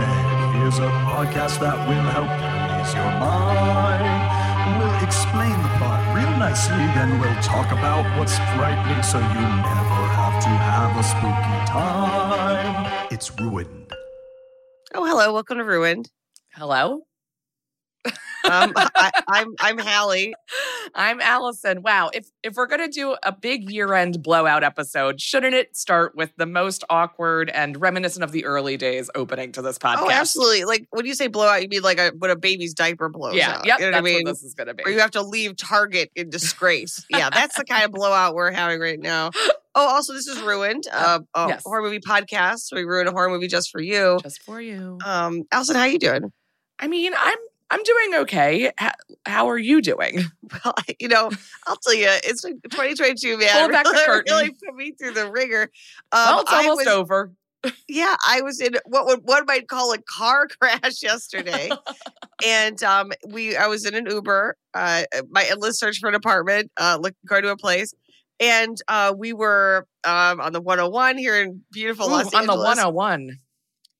bed, here's a podcast that will help you ease your mind. We'll explain the plot real nicely, then we'll talk about what's frightening so you never have to have a spooky time. It's ruined. Oh, hello. Welcome to Ruined. Hello, Um, I, I'm I'm Halle. I'm Alison. Wow, if if we're gonna do a big year-end blowout episode, shouldn't it start with the most awkward and reminiscent of the early days opening to this podcast? Oh, absolutely. Like when you say blowout, you mean like a, when a baby's diaper blows Yeah, out. yep, You know that's what I mean? what this is gonna be. or you have to leave Target in disgrace. yeah, that's the kind of blowout we're having right now. Oh, also, this is Ruined, uh, a yes. horror movie podcast. We ruin a horror movie just for you. Just for you. Um, Alison, how you doing? I mean, I'm I'm doing okay. How, how are you doing? Well, you know, I'll tell you, it's 2022, man. Pull back the really, curtain. really put me through the ringer. Um, well, it's almost was- over. Yeah, I was in what would one might call a car crash yesterday, and um, we I was in an Uber, uh, my endless search for an apartment, uh, look, going to a place, and uh, we were um on the 101 here in beautiful Ooh, Los Angeles. on the 101.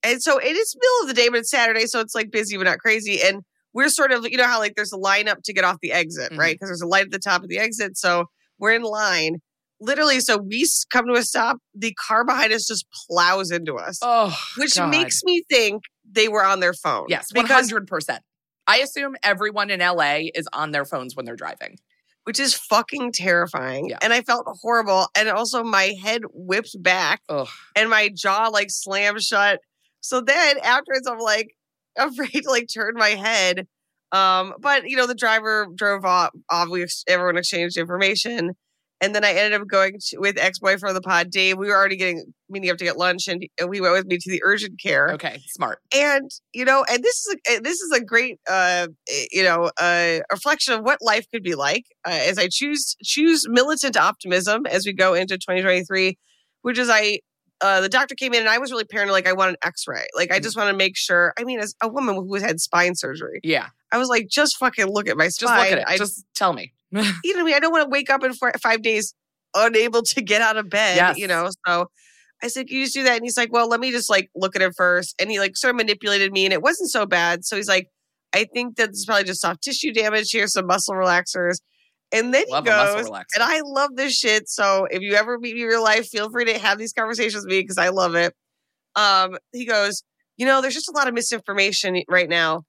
and so it is middle of the day, but it's Saturday, so it's like busy but not crazy, and we're sort of you know how like there's a lineup to get off the exit, Mhm. right? Because there's a light at the top of the exit, so we're in line. Literally, so we come to a stop. The car behind us just plows into us Oh, which God. makes me think they were on their phone. yes, hundred percent. I assume everyone in LA is on their phones when they're driving. which is fucking terrifying. Yeah. And I felt horrible. And also my head whipped back Ugh. and my jaw like slammed shut. So then afterwards I'm like afraid to like turn my head. Um, but you know, the driver drove off, Obviously, everyone exchanged information. And then I ended up going to, with ex-boyfriend of the pod, Dave. We were already getting meeting up to get lunch, and he went with me to the urgent care. Okay, smart. and you know and this is a, this is a great uh eh, you know uh, reflection of what life could be like uh, as i choose choose militant optimism as we go into 2023 which is i uh, the doctor came in and i was really paranoid like i want an x-ray like i Mm. just want to make sure i mean as a woman who has had spine surgery Yeah, i was like just fucking look at my just spine look at it. I, just tell me. you know what I mean? I don't want to wake up in four, five days unable to get out of bed, Yes. you know? So I said, you just do that? And he's like, Well, let me just like look at it first. And he like sort of manipulated me and it wasn't so bad. So he's like, I think that is probably just soft tissue damage. Here's some muscle relaxers. And then Love he goes, and I love this shit. So if you ever meet me in real life, feel free to have these conversations with me because I love it. Um, he goes, you know, there's just a lot of misinformation right now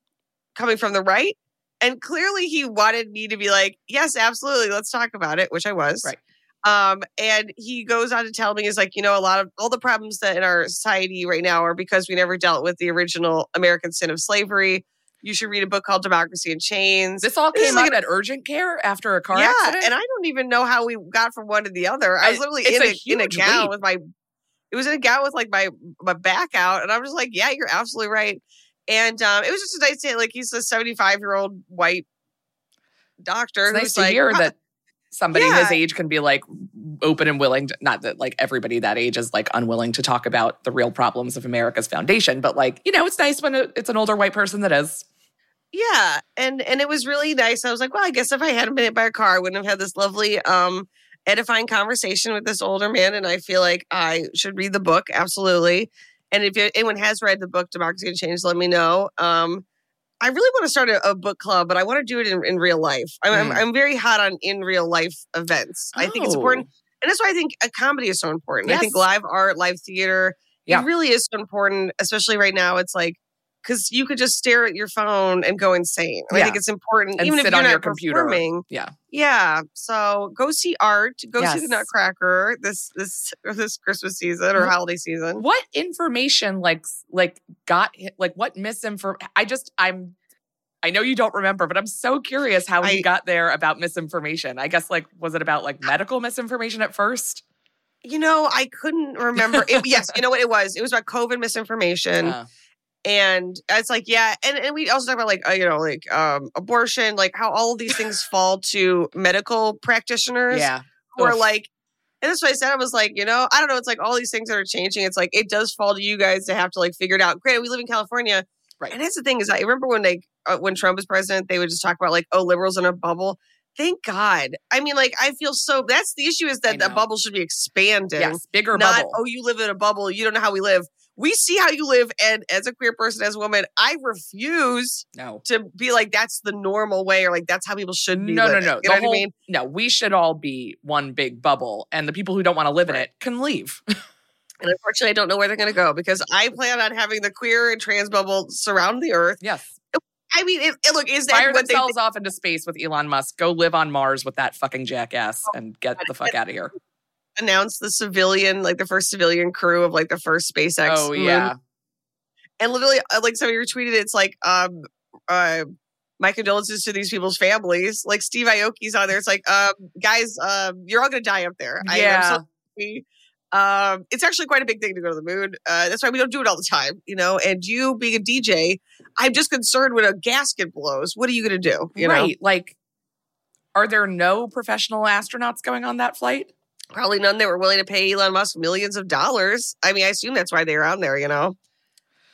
coming from the right. And clearly he wanted me to be like, yes, absolutely, let's talk about it, which I was. Right. Um, and he goes on to tell me, he's like, you know, a lot of all the problems that in our society right now are because we never dealt with the original American sin of slavery. You should read a book called Democracy in Chains. this all this came like up at urgent care after a car yeah, accident. and I don't even know how we got from one to the other. I was literally it's in a in a gown leap. with my. It was in a gown with like my my back out, and I'm just like, yeah, you're absolutely right. And um, it was just a nice day. Like he's a 75 year old white doctor it's nice to like, hear "Huh, that somebody Yeah. his age can be like open and willing to not that like everybody that age is like unwilling to talk about the real problems of america's foundation but like you know it's nice when it's an older white person that is yeah and and it was really nice i was like well i guess if i hadn't been hit by a car i wouldn't have had this lovely um edifying conversation with this older man and i feel like i should read the book absolutely and if anyone has read the book democracy in chains let me know um i really want to start a, a book club but i want to do it in, in real life I'm, I'm, Mm. I'm very hot on in real life events i think it's Oh. important and that's why i think a comedy is so important i think live art live theater Yeah. it really is so important especially right now it's like because you could just stare at your phone and go insane. And I think it's important, And even if you're on not your computer. performing. Yeah. yeah. So go see art. Go see the Nutcracker this this this Christmas season or holiday season. what information like like got like what misinformation i just i'm i know you don't remember but i'm so curious how I- got there about misinformation i guess like was it about like medical misinformation at first You know, I couldn't remember. It, yes, you know what it was. It was about COVID misinformation. Uh, And it's like, yeah, and, and we also talk about like uh, you know like um abortion, like how all of these things fall to medical practitioners Yeah. who are like, and that's what I said. I was like, you know, I don't know. It's like all these things that are changing. It's like it does fall to you guys to have to like figure it out. Granted, we live in California, Right. And that's the thing is, I remember when they uh, when Trump was president, they would just talk about like, oh, liberals in a bubble. Thank God. I mean, like, I feel so. That's the issue is that the bubble should be expanding, Yes. Bigger not bubble. oh, you live in a bubble. You don't know how we live. We see how you live, and as a queer person, as a woman, I refuse no. to be like that's the normal way or like that's how people should be. No, no, living. no. You The know what whole- I mean? No, we should all be one big bubble, and the people who don't want to live in it can leave. And unfortunately, I don't know where they're going to go because I plan on having the queer and trans bubble surround the earth. yes. I mean, it, it- look, is that Fire what they themselves off into space with Elon Musk. Go live on Mars with that fucking jackass oh and get the fuck out of here. Announced the civilian, like the first civilian crew of like the first SpaceX? Oh moon? yeah. and literally, uh, like somebody retweeted, it's like, um, uh, my condolences to these people's families. Like Steve Aoki's on there. It's like, um, guys, um, you're all gonna die up there. I am Yeah. so sorry. Um, it's actually quite a big thing to go to the moon. Uh, that's why we don't do it all the time, you know. And you being a DJ, I'm just concerned when a gasket blows. What are you gonna do? You know, right. Like, are there no professional astronauts going on that flight? Probably none that were willing to pay Elon Musk millions of dollars. I mean, I assume that's why they're on there. You know,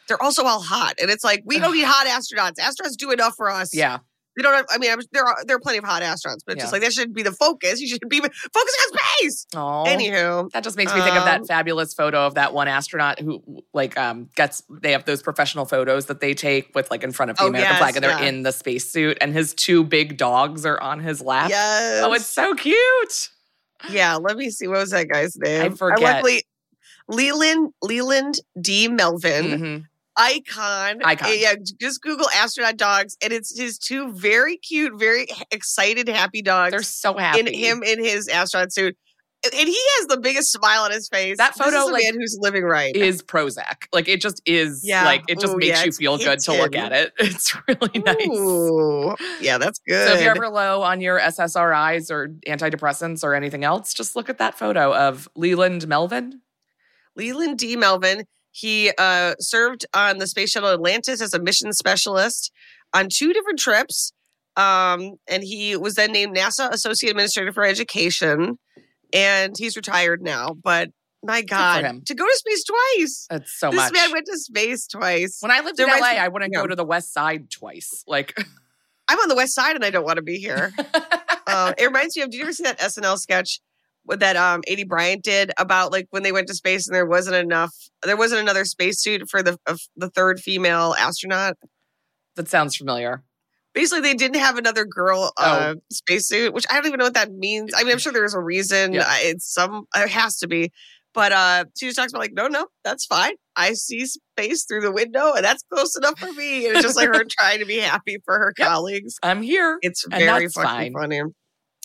they're also all hot, and it's like we don't need hot astronauts. Astronauts do enough for us. Yeah. they don't. Have, I mean, I'm, there are there are plenty of hot astronauts, but it's just like that should be the focus. You should be focusing on space. Oh. Anywho, That just makes me think of that Um, fabulous photo of that one astronaut who, like, um, gets. They have those professional photos that they take with, like, in front of the Oh, American yes, flag, and they're yeah. in the spacesuit, and his two big dogs are on his lap. yes. Oh, it's so cute. Yeah. Let me see. What was that guy's name? I forget. luckily, Leland Leland D. Melvin. Mhm. icon. Icon. Yeah, just Google astronaut dogs, and it's his two very cute, very excited, happy dogs. They're so happy. in him in his astronaut suit, and he has the biggest smile on his face. That This photo, is a like, man who's living right. is Prozac. Like it just is. Yeah. Like it just Ooh, makes yeah, you feel good to look at it. It's really nice. Ooh, yeah, that's good. So if you're ever low on your SSRIs or antidepressants or anything else, just look at that photo of Leland Melvin. Leland D. Melvin, he uh, served on the space shuttle Atlantis as a mission specialist on two different trips. Um, and he was then named NASA Associate Administrator for Education. And he's retired now. But my God, to go to space twice. That's so this much. man went to space twice. when I lived There in LA, me- I wouldn't yeah. go to the West Side twice. Like, I'm on the west side and I don't want to be here. uh, it reminds me of, did you ever see that SNL sketch that um Aidy Bryant did about like when they went to space and there wasn't enough, there wasn't another spacesuit for the of the third female astronaut. that sounds familiar. Basically, they didn't have another girl Oh. uh, spacesuit, which I don't even know what that means. I mean, I'm sure there's a reason. Yeah. Uh, It's some, it has to be. But uh, she just talks about like, no, no, that's fine. I see space through the window, and that's close enough for me. And it's just like her trying to be happy for her Yep. colleagues. I'm here. It's very fucking fine. funny.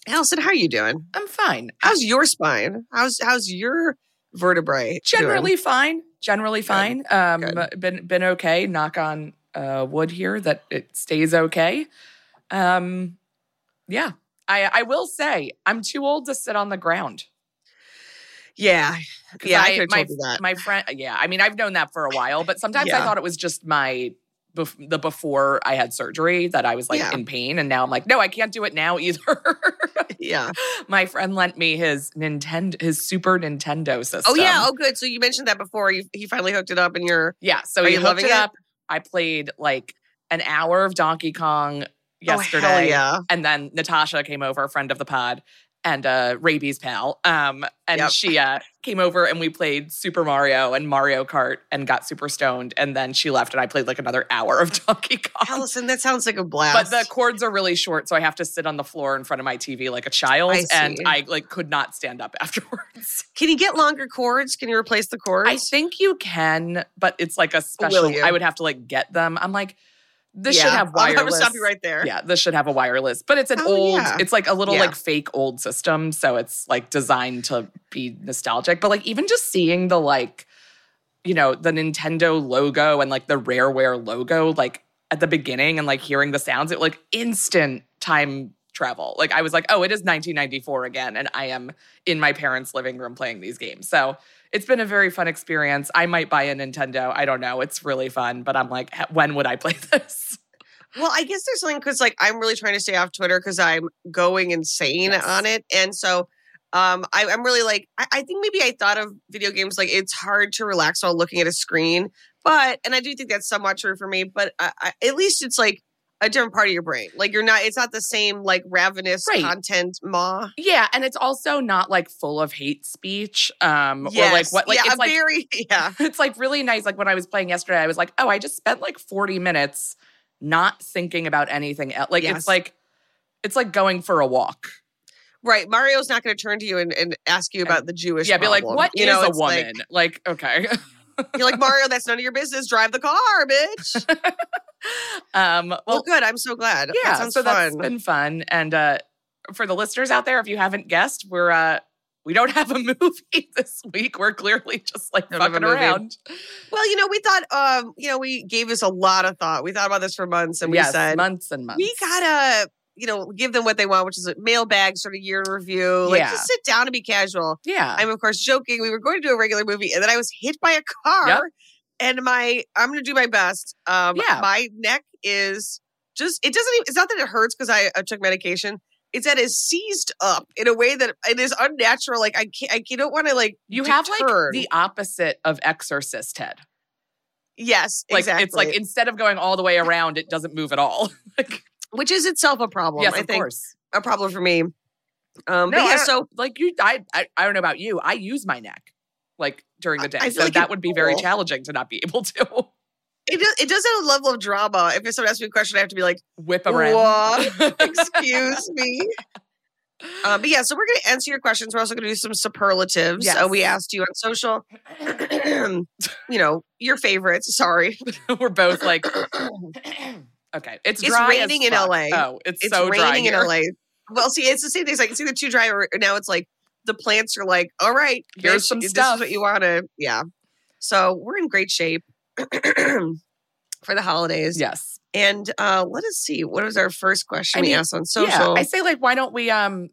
Alison, how are you doing? I'm fine. How's your spine? How's how's your vertebrae? doing? Generally fine. Generally fine. Um, Good. been been okay. Knock on uh, wood here that it stays okay. Um, yeah. I I will say I'm too old to sit on the ground. Yeah. yeah. I, have my told you that. my friend. Yeah, I mean I've known that for a while, but sometimes I thought it was just my bef- the before I had surgery that I was like Yeah. in pain, and now I'm like, no, I can't do it now either. yeah. my friend lent me his Nintendo, his Super Nintendo system. Oh yeah. Oh good. So you mentioned that before. You, he finally hooked it up, and you're Yeah, so Are he you hooked it it? up. I played like an hour of Donkey Kong oh, yesterday, Oh, yeah. and then Natasha came over, a friend of the pod, and uh, Raby's pal, um, and Yep. she uh, came over and we played Super Mario and Mario Kart and got super stoned, and then she left and I played like another hour of Donkey Kong. Alison, that sounds like a blast. But the cords are really short, so I have to sit on the floor in front of my TV like a child, I and. I like could not stand up afterwards. Can you get longer cords? Can you replace the cords? I think you can, but it's like a special. I would have to like get them. I'm like, this should Yeah. have I'm wireless. gonna stop you right there. Yeah, this should have a wireless, but it's an Oh, old. yeah. It's like a little Yeah. like fake old system, so it's like designed to be nostalgic. But like even just seeing the like, you know, the Nintendo logo and like the Rareware logo, like at the beginning, and like hearing the sounds, it like instant time travel. Like I was like, oh, it is 1994 again, and I am in my parents' living room playing these games. So it's been a very fun experience. I might buy a Nintendo. I don't know. It's really fun, but I'm like, when would I play this? Well, I guess there's something because like I'm really trying to stay off Twitter because I'm going insane Yes. on it, and so um, I, I'm really like I, I think maybe I thought of video games like it's hard to relax while looking at a screen, but and I do think that's somewhat true for me. But I, I, at least it's like a different part of your brain. Like you're not, it's not the same like ravenous Right. content maw. Yeah, and it's also not like full of hate speech. Um, or like what like yeah, it's like very yeah. it's like really nice. Like when I was playing yesterday, I was like, oh, I just spent like 40 minutes not thinking about anything else. Like Yes. it's like it's like going for a walk. Right. Mario's not going to turn to you and, and ask you about the Jewish. yeah, be like, problem. what is you know, a it's like- woman? Like, okay. you're like Mario. That's none of your business. Drive the car, bitch. um, well, well, good. I'm so glad. yeah, that so that's fun. been fun. And uh, for the listeners out there, if you haven't guessed, we're uh, we don't have a movie this week. We're clearly just like Don't fucking around. Well, you know, we thought, um, you know, we gave this a lot of thought. We thought about this for months, and we yes, said months and months. we gotta, you know, give them what they want, which is a mailbag sort of year in review. Like, Yeah. just sit down and be casual. yeah. I'm of course joking. We were going to do a regular movie, and then I was hit by a car, Yep. and my I'm going to do my best. Um, Yeah. my neck is just it doesn't. Even, it's not that it hurts because I, I took medication. It's that it's seized up in a way that it is unnatural. Like I can't. I don't want to like. you have like the opposite of exorcist head. yes, Like exactly. it's like instead of going all the way around, it doesn't move at all. like, which is itself a problem. yes, I of think course. a problem for me. Um, No, but yeah, so Like you, I, I, I don't know about you. I use my neck like during the day, I feel so like that would be very oh. challenging to not be able to it does, it does have a level of drama. If someone asks me a question, I have to be like, whip around. "Excuse me." Um, but yeah, so we're going to answer your questions. We're also going to do some superlatives. Uh, we asked you on social, you know, your favorites. Sorry, We're both like, okay, it's It's raining in. LA. Oh, it's, it's so dry raining in. LA. Well, see, it's the same thing. I can see the two dry now it's like the plants are like, all right, Here's some this stuff." is what you want to. Yeah. So we're in great shape for the holidays. Yes. And uh, let us see. What was our first question I we mean, asked on Yeah, social? I say like, why don't we um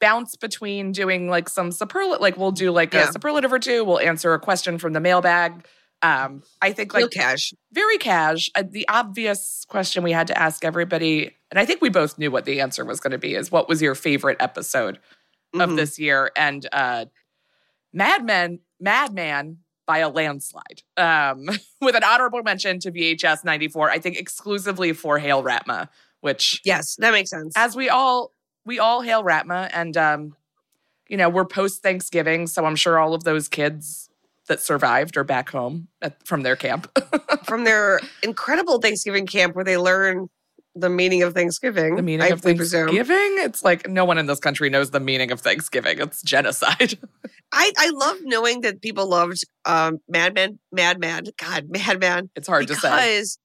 bounce between doing like some superlative? Like we'll do like Yeah. a superlative or two. We'll answer a question from the mailbag. Um, I think Real like cash. very cash. Uh, the obvious question we had to ask everybody, and I think we both knew what the answer was going to be, is what was your favorite episode of Mhm. this year? And uh, Mad Men, Madman by a landslide, um, with an honorable mention to VHS '94. I think exclusively for Hail Raatma, which Yes, that makes sense. as we all we all hail Raatma, and um, you know we're post Thanksgiving, so I'm sure all of those kids that survived are back home at, from their camp. From their incredible Thanksgiving camp where they learn the meaning of Thanksgiving. the meaning I of we presume. Thanksgiving. It's like no one in this country knows the meaning of Thanksgiving. It's genocide. I, I love knowing that people loved um, Mad Men, Mad Mad, God, Mad Man, It's hard to say. because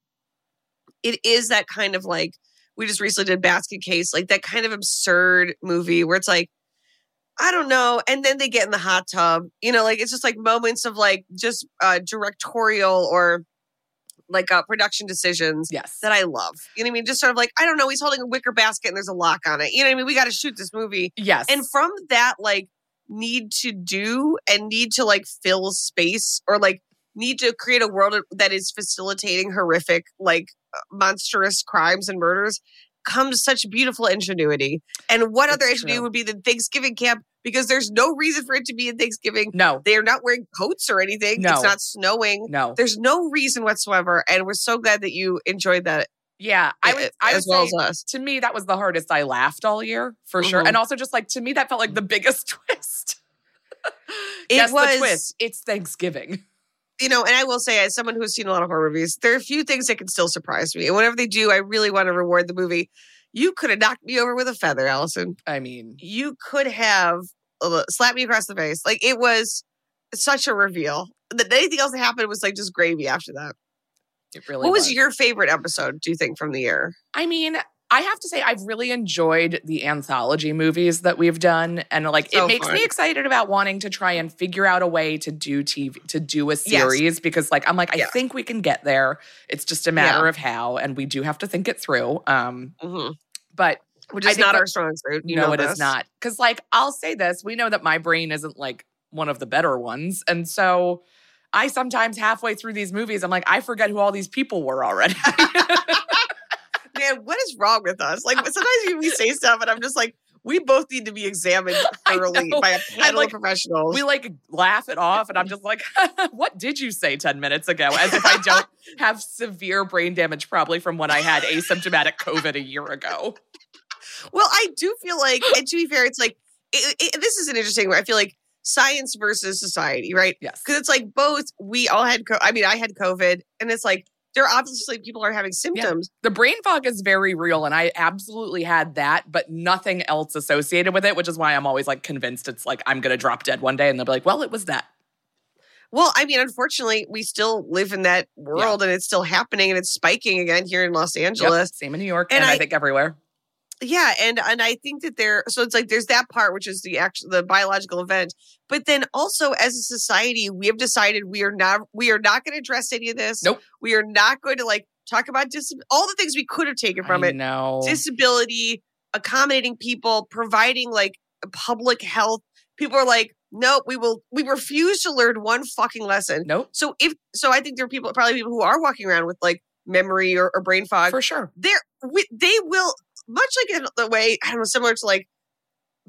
it is that kind of like we just recently did Basket Case, like that kind of absurd movie where it's like, I don't know, and then they get in the hot tub, you know, like it's just like moments of like just uh, directorial or like uh, production decisions Yes. that I love. You know what I mean? Just sort of like I don't know, he's holding a wicker basket and there's a lock on it. You know what I mean? We got to shoot this movie, yes. and from that like need to do and need to like fill space or like need to create a world that is facilitating horrific like uh, monstrous crimes and murders comes such beautiful ingenuity and what other ingenuity true. would be than thanksgiving camp because there's no reason for it to be in thanksgiving no. they're not wearing coats or anything No. it's not snowing No. there's no reason whatsoever and we're so glad that you enjoyed that Yeah. I was. I as well say, as us to me that was the hardest I laughed all year for sure, Mhm. and also just like to me that felt like the biggest twist. It Guess was- the twist. It's Thanksgiving. You know, and I will say, as someone who's seen a lot of horror movies, there are a few things that can still surprise me. And whenever they do, I really want to reward the movie. You could have knocked me over with a feather, Alison. I mean, You could have uh, slapped me across the face. Like it was such a reveal. That anything else that happened was like just gravy after that. it really. what was your favorite episode? Do you think from the year? I mean, I have to say, I've really enjoyed the anthology movies that we've done, and like So it makes fun. me excited about wanting to try and figure out a way to do TV, to do a series because, like, I'm like, I Yeah. think we can get there. It's just a matter of how, and we do have to think it through. Um, hmm but which is not that- our strong suit. You no, know it is this. not. Because, like, I'll say this: we know that my brain isn't like one of the better ones, and so I sometimes halfway through these movies, I'm like, I forget who all these people were already. Man, what is wrong with us? Like sometimes we say stuff, and I'm just like, we both need to be examined thoroughly by a panel like, of professionals. we like laugh it off, and I'm just like, what did you say 10 minutes ago? As if I don't have severe brain damage, probably from when I had asymptomatic COVID a year ago. Well, I do feel like, and to be fair, it's like it, it, this is an interesting. Where I feel like science versus society, right? Yes. Because it's like both. We all had. Co- I mean, I had COVID, and it's like there obviously people are having symptoms. The brain fog is very real, and I absolutely had that, but nothing else associated with it, which is why I'm always like convinced it's like I'm gonna drop dead one day, and they'll be like, "Well, it was that." Well, I mean, unfortunately, we still live in that world, and it's still happening, and it's spiking again here in Los Yep, Angeles. same in New York, And and, I, I- think everywhere. Yeah, and and I think that there. So it's like there's that part, which is the actual the biological event, but then also as a society, we have decided we are not we are not going to address any of this. Nope. We are not going to like talk about dis- all the things we could have taken from I it. know. disability, accommodating people, providing like public health. People are like, nope, we will, we refuse to learn one fucking lesson. nope, So if, so I think there are people, probably people who are walking around with like memory or, or brain fog. for sure. They're, we, they will, much like in the way, I don't know, similar to like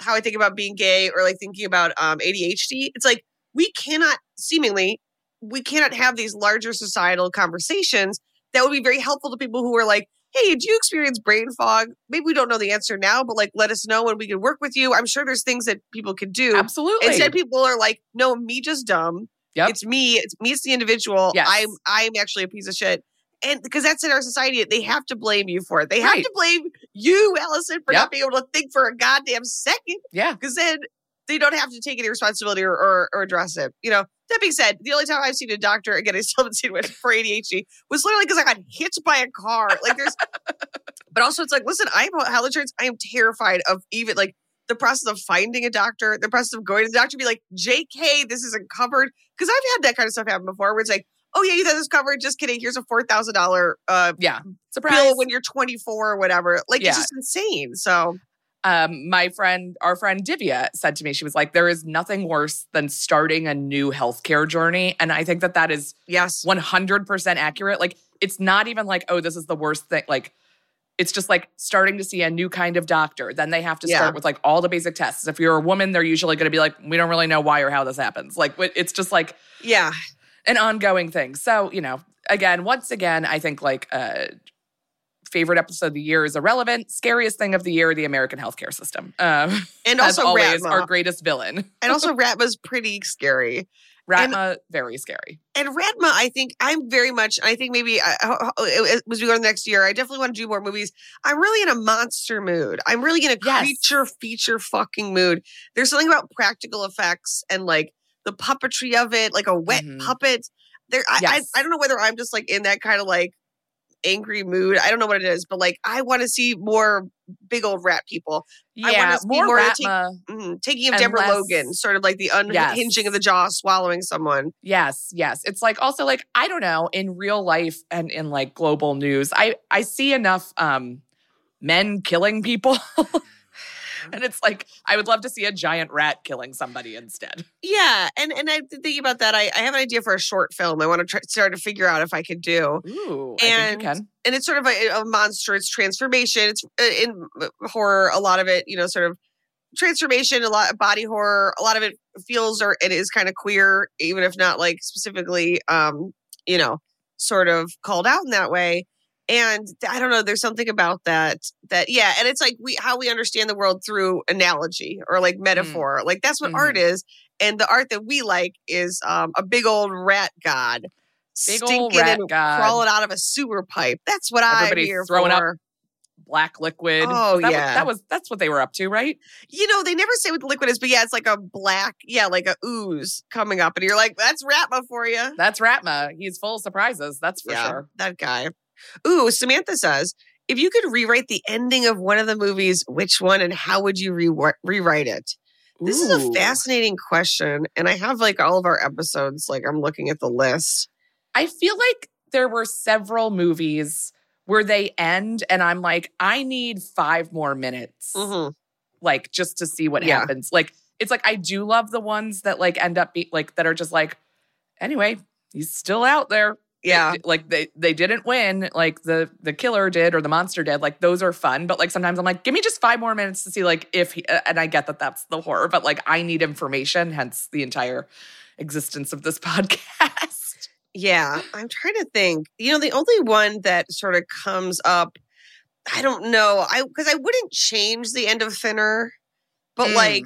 how I think about being gay or like thinking about um, ADHD. It's like, we cannot seemingly, we cannot have these larger societal conversations that would be very helpful to people who are like, hey, do you experience brain fog? Maybe we don't know the answer now, but like let us know and we can work with you. I'm sure there's things that people can do. Absolutely. Instead, people are like, no, me just dumb. Yep. It's me. It's me. It's the individual. Yes. I'm I'm actually a piece of shit. And because that's in our society, they have to blame you for it. They have Right. to blame you, Alison, for Yep. not being able to think for a goddamn second. yeah. Because then they don't have to take any responsibility or, or, or address it. You know, that being said, the only time I've seen a doctor, again, I still haven't seen one for ADHD, was literally because I got hit by a car. Like there's, but also it's like, listen, I have health insurance. I am terrified of even like the process of finding a doctor, the process of going to the doctor, be like, JK, this isn't covered. Because I've had that kind of stuff happen before where it's like, oh yeah, you thought this covered. Just kidding. Here's a $4,000 uh, Yeah. Surprise. bill when you're 24 or whatever. Like Yeah. it's just insane. So um, my friend, our friend Divya said to me, she was like, there is nothing worse than starting a new healthcare journey. And I think that that is yes. 100% accurate. Like, it's not even like, oh, this is the worst thing. Like, it's just like starting to see a new kind of doctor. Then they have to Yeah. start with like all the basic tests. If you're a woman, they're usually going to be like, we don't really know why or how this happens. Like, it's just like Yeah. An ongoing thing. So, you know, again, once again, I think like uh favorite episode of the year is irrelevant. Scariest thing of the year, the American healthcare system. Um, And also always, Raatma. our greatest villain. and also Raatma's pretty scary. And- very scary. And Raatma, I think I'm very much. I think maybe I- as we go to the next year, I definitely want to do more movies. I'm really in a monster mood. I'm really in a Yes. creature feature fucking mood. There's something about practical effects and like the puppetry of it, like a wet Mhm. puppet. There, I, Yes. I I don't know whether I'm just like in that kind of like angry mood. I don't know what it is, but like I want to see more big old rat people. I wanna Yeah, see more, more take- Raatma. Mhm. Taking of Deborah less- Logan, sort of like the unhinging Yes. of the jaw, swallowing someone. Yes, yes. It's like also like I don't know in real life and in like global news. I I see enough um men killing people. and it's like I would love to see a giant rat killing somebody instead. Yeah, and and I thinking about that. I, I have an idea for a short film. I want to try, start to figure out if I could do. Ooh, I And think you can. And it's sort of a, a monster. It's transformation. It's uh, in horror. A lot of it, you know, sort of transformation. A lot of body horror. A lot of it feels or it is kind of queer, even if not like specifically, um, you know, sort of called out in that way. And I don't know. There's something about that. That yeah, and it's like we how we understand the world through analogy or like metaphor. Like that's what art is. And the art that we like is um, a big old rat god, Big stinking old rat and god. crawling out of a sewer pipe. That's what I'm Everybody's here throwing up. Black liquid. Oh, that yeah. Was, that was that's what they were up to, right? You know, they never say what the liquid is, but yeah, it's like a black, yeah, like a ooze coming up, and you're like, "That's Raatma for you." That's Raatma. He's full of surprises. That's for yeah, sure. that guy. Ooh, Samantha says, if you could rewrite the ending of one of the movies, which one and how would you re- rewrite it? This is a fascinating question, and I have like all of our episodes. Like I'm looking at the list. I feel like there were several movies where they end and I'm like, I need five more minutes, Mhm. like just to see what Yeah. happens. Like, it's like I do love the ones that like end up be like that are just like, anyway, he's still out there. Yeah. like they they didn't win, like the the killer did or the monster did. Like those are fun, but like sometimes I'm like, give me just five more minutes to see like if he. uh, And I get that that's the horror, but like I need information. Hence the entire existence of this podcast. Yeah, I'm trying to think. You know, the only one that sort of comes up, I don't know. I because I wouldn't change the end of Thinner, but Mm. like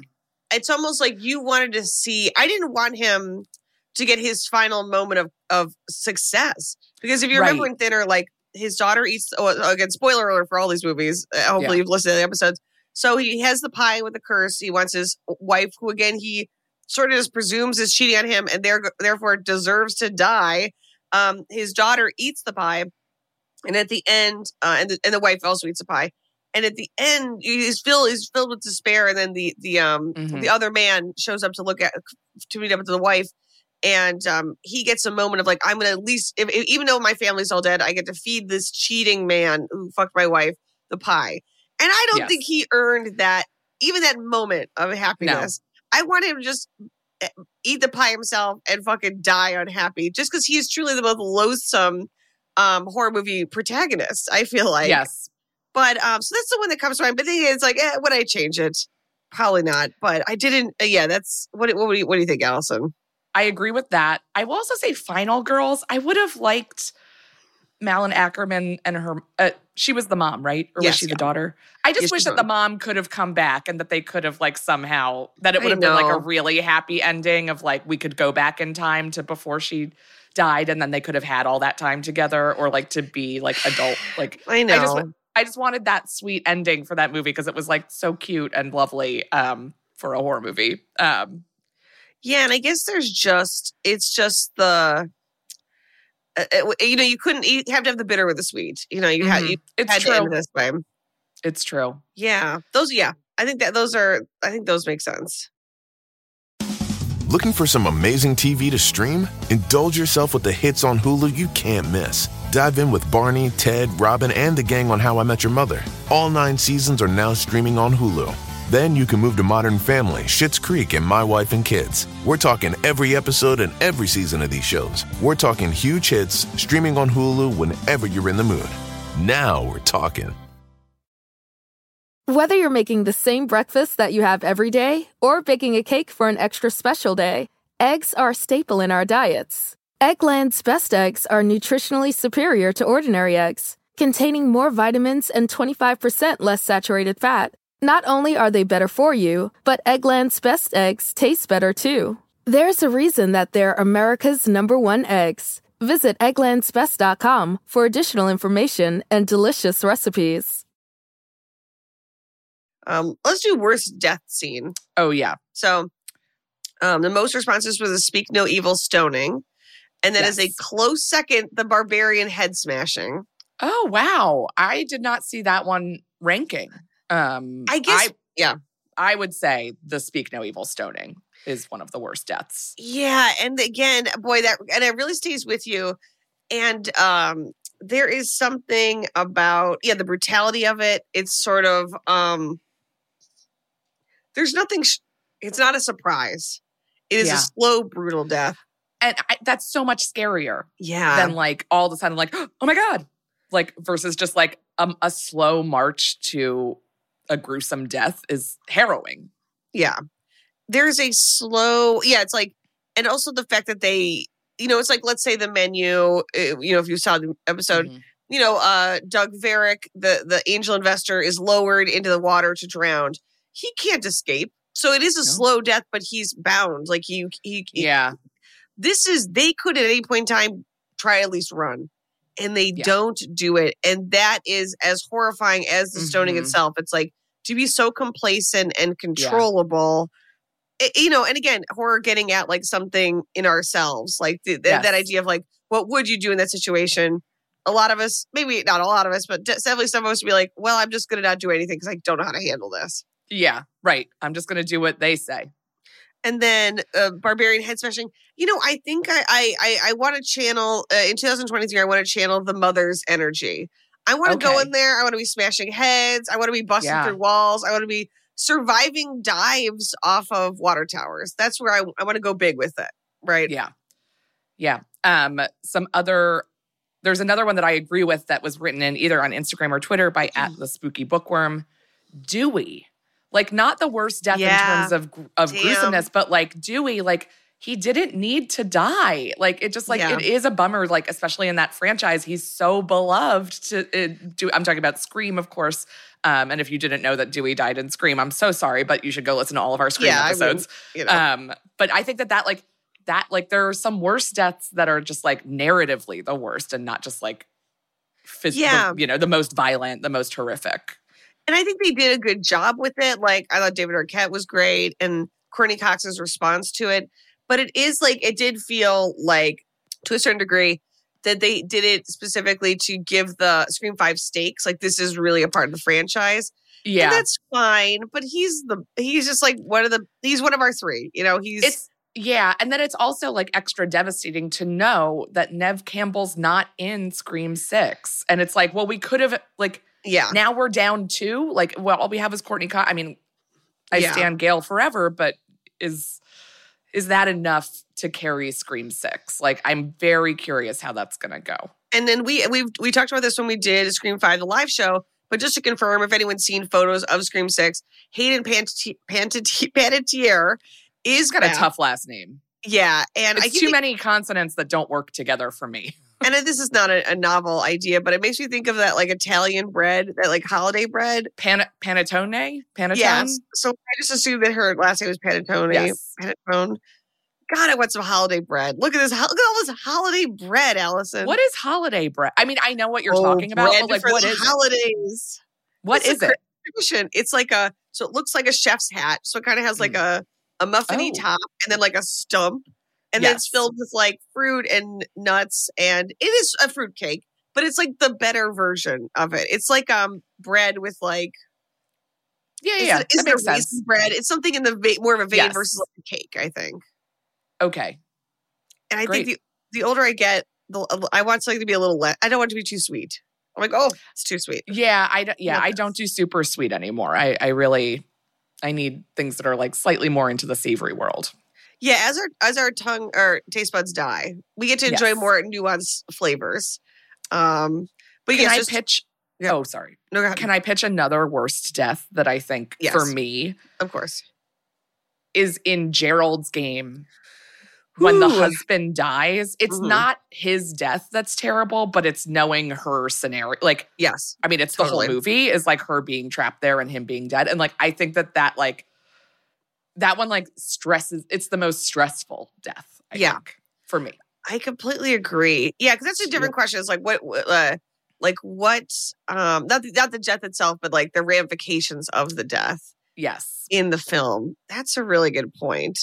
it's almost like you wanted to see. I didn't want him to get his final moment of of success because if you remember Right. in Thinner, like his daughter eats. Oh, again, spoiler alert for all these movies. Uh, hopefully, Yeah. you've listened to the episodes. So he has the pie with the curse. He wants his wife, who again he sort of just presumes is cheating on him and there, therefore deserves to die. Um, his daughter eats the pie, and at the end, uh, and the, and the wife also eats the pie. And at the end, he's filled he's filled with despair. And then the the um Mhm. the other man shows up to look at to meet up with the wife, and um he gets a moment of like I'm gonna at least if, if- even though my family's all dead, I get to feed this cheating man who fucked my wife the pie. And I don't Yes. think he earned that even that moment of happiness. I want him to just eh, eat the pie himself and fucking die unhappy just because he is truly the most loathsome um horror movie protagonist i feel like yes. but um so that's the one that comes to mind but the thing is like eh, would i change it probably not but i didn't uh, yeah that's what what, do you, what do you think alison I agree with that. I will also say Final Girls. I would have liked Malin Akerman and her. Uh, she was the mom, right? Or was she yeah. the daughter? I just Yes, wish that the mom could have come back and that they could have like somehow that it would have been like a really happy ending of like we could go back in time to before she died and then they could have had all that time together or like to be like adult like i know I just I just wanted that sweet ending for that movie because it was like so cute and lovely um for a horror movie. Um yeah and i guess there's just it's just the uh, uh, you know you couldn't you have to have the bitter with the sweet you know you had mhm. you it's had to end true. this way It's true. yeah those yeah i think that those are i think those make sense Looking for some amazing TV to stream? Indulge yourself with the hits on Hulu you can't miss. Dive in with Barney, Ted, Robin, and the gang on How I Met Your Mother. All nine seasons are now streaming on Hulu. Then you can move to Modern Family, Schitt's Creek, and My Wife and Kids. We're talking every episode and every season of these shows. We're talking huge hits streaming on Hulu whenever you're in the mood. Now we're talking. Whether you're making the same breakfast that you have every day or baking a cake for an extra special day, eggs are a staple in our diets. Eggland's best eggs are nutritionally superior to ordinary eggs, containing more vitamins and 25% less saturated fat. Not only are they better for you, but Eggland's best eggs taste better too. There's a reason that they're America's number one eggs. Visit egglandsbest.com for additional information and delicious recipes. um let's do worst death scene Oh yeah. So, um, the most responses was the speak no evil stoning, and then as a close second, the barbarian head smashing. Oh wow. I did not see that one ranking. Um I guess- yeah. I would say the speak no evil stoning is one of the worst deaths. Yeah, and again, boy, that and it really stays with you. And um, there is something about yeah the brutality of it. It's sort of um, there's nothing. Sh- it's not a surprise. It is Yeah. a slow, brutal death. And I, that's so much scarier Yeah, than like all of a sudden like, oh my God. Like versus just like um, a slow march to a gruesome death is harrowing. yeah there's a slow yeah it's like and also the fact that they you know it's like let's say the menu uh, you know if you saw the episode Mhm. you know uh doug verrick the the angel investor is lowered into the water to drown he can't escape so it is a No. slow death but he's bound like he, he he- Yeah. this is they could at any point in time try at least run and they Yeah. don't do it and that is as horrifying as the stoning Mhm. itself it's like to be so complacent and controllable it- you know and again horror getting at like something in ourselves like the, th- that idea of like what would you do in that situation a lot of us maybe not a lot of us but definitely some of us would be like well i'm just gonna not do anything because i don't know how to handle this Yeah. Right. I'm just gonna do what they say. and then uh, barbarian head smashing you know i think i i i, I want to channel uh, in 2023 i want to channel the mother's energy I want to go in there. I want to be smashing heads. I want to be busting Yeah. through walls. I want to be surviving dives off of water towers. That's where I, I want to go big with it. Right. Yeah. Yeah. Um, some other there's another one that I agree with that was written in either on Instagram or Twitter by at the spooky bookworm. Dewey. Like not the worst death Yeah. in terms of of Damn. gruesomeness, but like Dewey, like he didn't need to die. Like it just like Yeah. it is a bummer, like especially in that franchise. He's so beloved to uh, do. I'm talking about Scream, of course. Um, and if you didn't know that Dewey died in Scream, I'm so sorry, but you should go listen to all of our Scream Yeah, I mean, episodes. You know. Um, but I think that that like that like there are some worse deaths that are just like narratively the worst and not just like phys- the- Yeah. you know, the most violent, the most horrific. and I think they did a good job with it. Like I thought David Arquette was great and Courteney Cox's response to it. But it is like it did feel like to a certain degree that they did it specifically to give the Scream Five stakes. Like this is really a part of the franchise. Yeah. And that's fine. But he's the he's just like one of the he's one of our three. You know, he's it's yeah, and then it's also like extra devastating to know that Neve Campbell's not in Scream 6. And it's like, well, we could have like yeah. now we're down two. Like, well, all we have is Courteney Cox. I mean, I Yeah. stand Gail forever, but is is that enough to carry Scream Six? Like, I'm very curious how that's gonna go. And then we we we talked about this when we did Scream Five, the live show. But just to confirm, if anyone's seen photos of Scream Six, Hayden Panti- Panti- Panettiere is It's got a tough last name. Yeah, and I It's too many consonants that don't work together for me. And this is not a, a novel idea, but it makes me think of that like Italian bread, that like holiday bread. Pan- panettone, panettone. Yes. So I just assumed that her last name was Panettone. Yes. Panettone. God, I want some holiday bread. Look at this. Look at all this holiday bread, Alison. What is holiday bread? I mean, I know what you're Oh, talking about, but like, for what the is it? holidays? What It's is it? tradition. It's like a so it looks like a chef's hat. So it kind of has like a a muffiny Mm. Oh. top and then like a stump, and then it's filled with like fruit and nuts, and it is a fruit cake, but it's like the better version of it. It's like um bread with like Yeah, yeah, is there raisin bread? It's something in the va- more of a vein Yes. versus like a cake, I think. Okay. And I Great. think the the older I get, the I want something to be a little less. I don't want it to be too sweet. I'm like, oh, it's too sweet. Yeah, I don't, yeah, Love I this. don't do super sweet anymore. I I really I need things that are like slightly more into the savory world. Yeah, as our as our tongue or taste buds die, we get to enjoy Yes. more nuanced flavors. Um, but Can yes, I just, pitch? Yeah. Oh, sorry. no. Can I pitch another worst death that I think for me of course. is in Gerald's game when the husband dies. It's Mhm. not his death that's terrible, but it's knowing her scenario. Like, Yes, I mean, it's the whole movie is like her being trapped there and him being dead. And like, I think that that like, that one like stresses, it's the most stressful death, I Yeah. think, for me. I completely agree. Yeah, because that's a Yeah. different question. It's like what, uh, like what, um, not the, not the death itself, but like the ramifications of the death Yes. in the film. That's a really good point.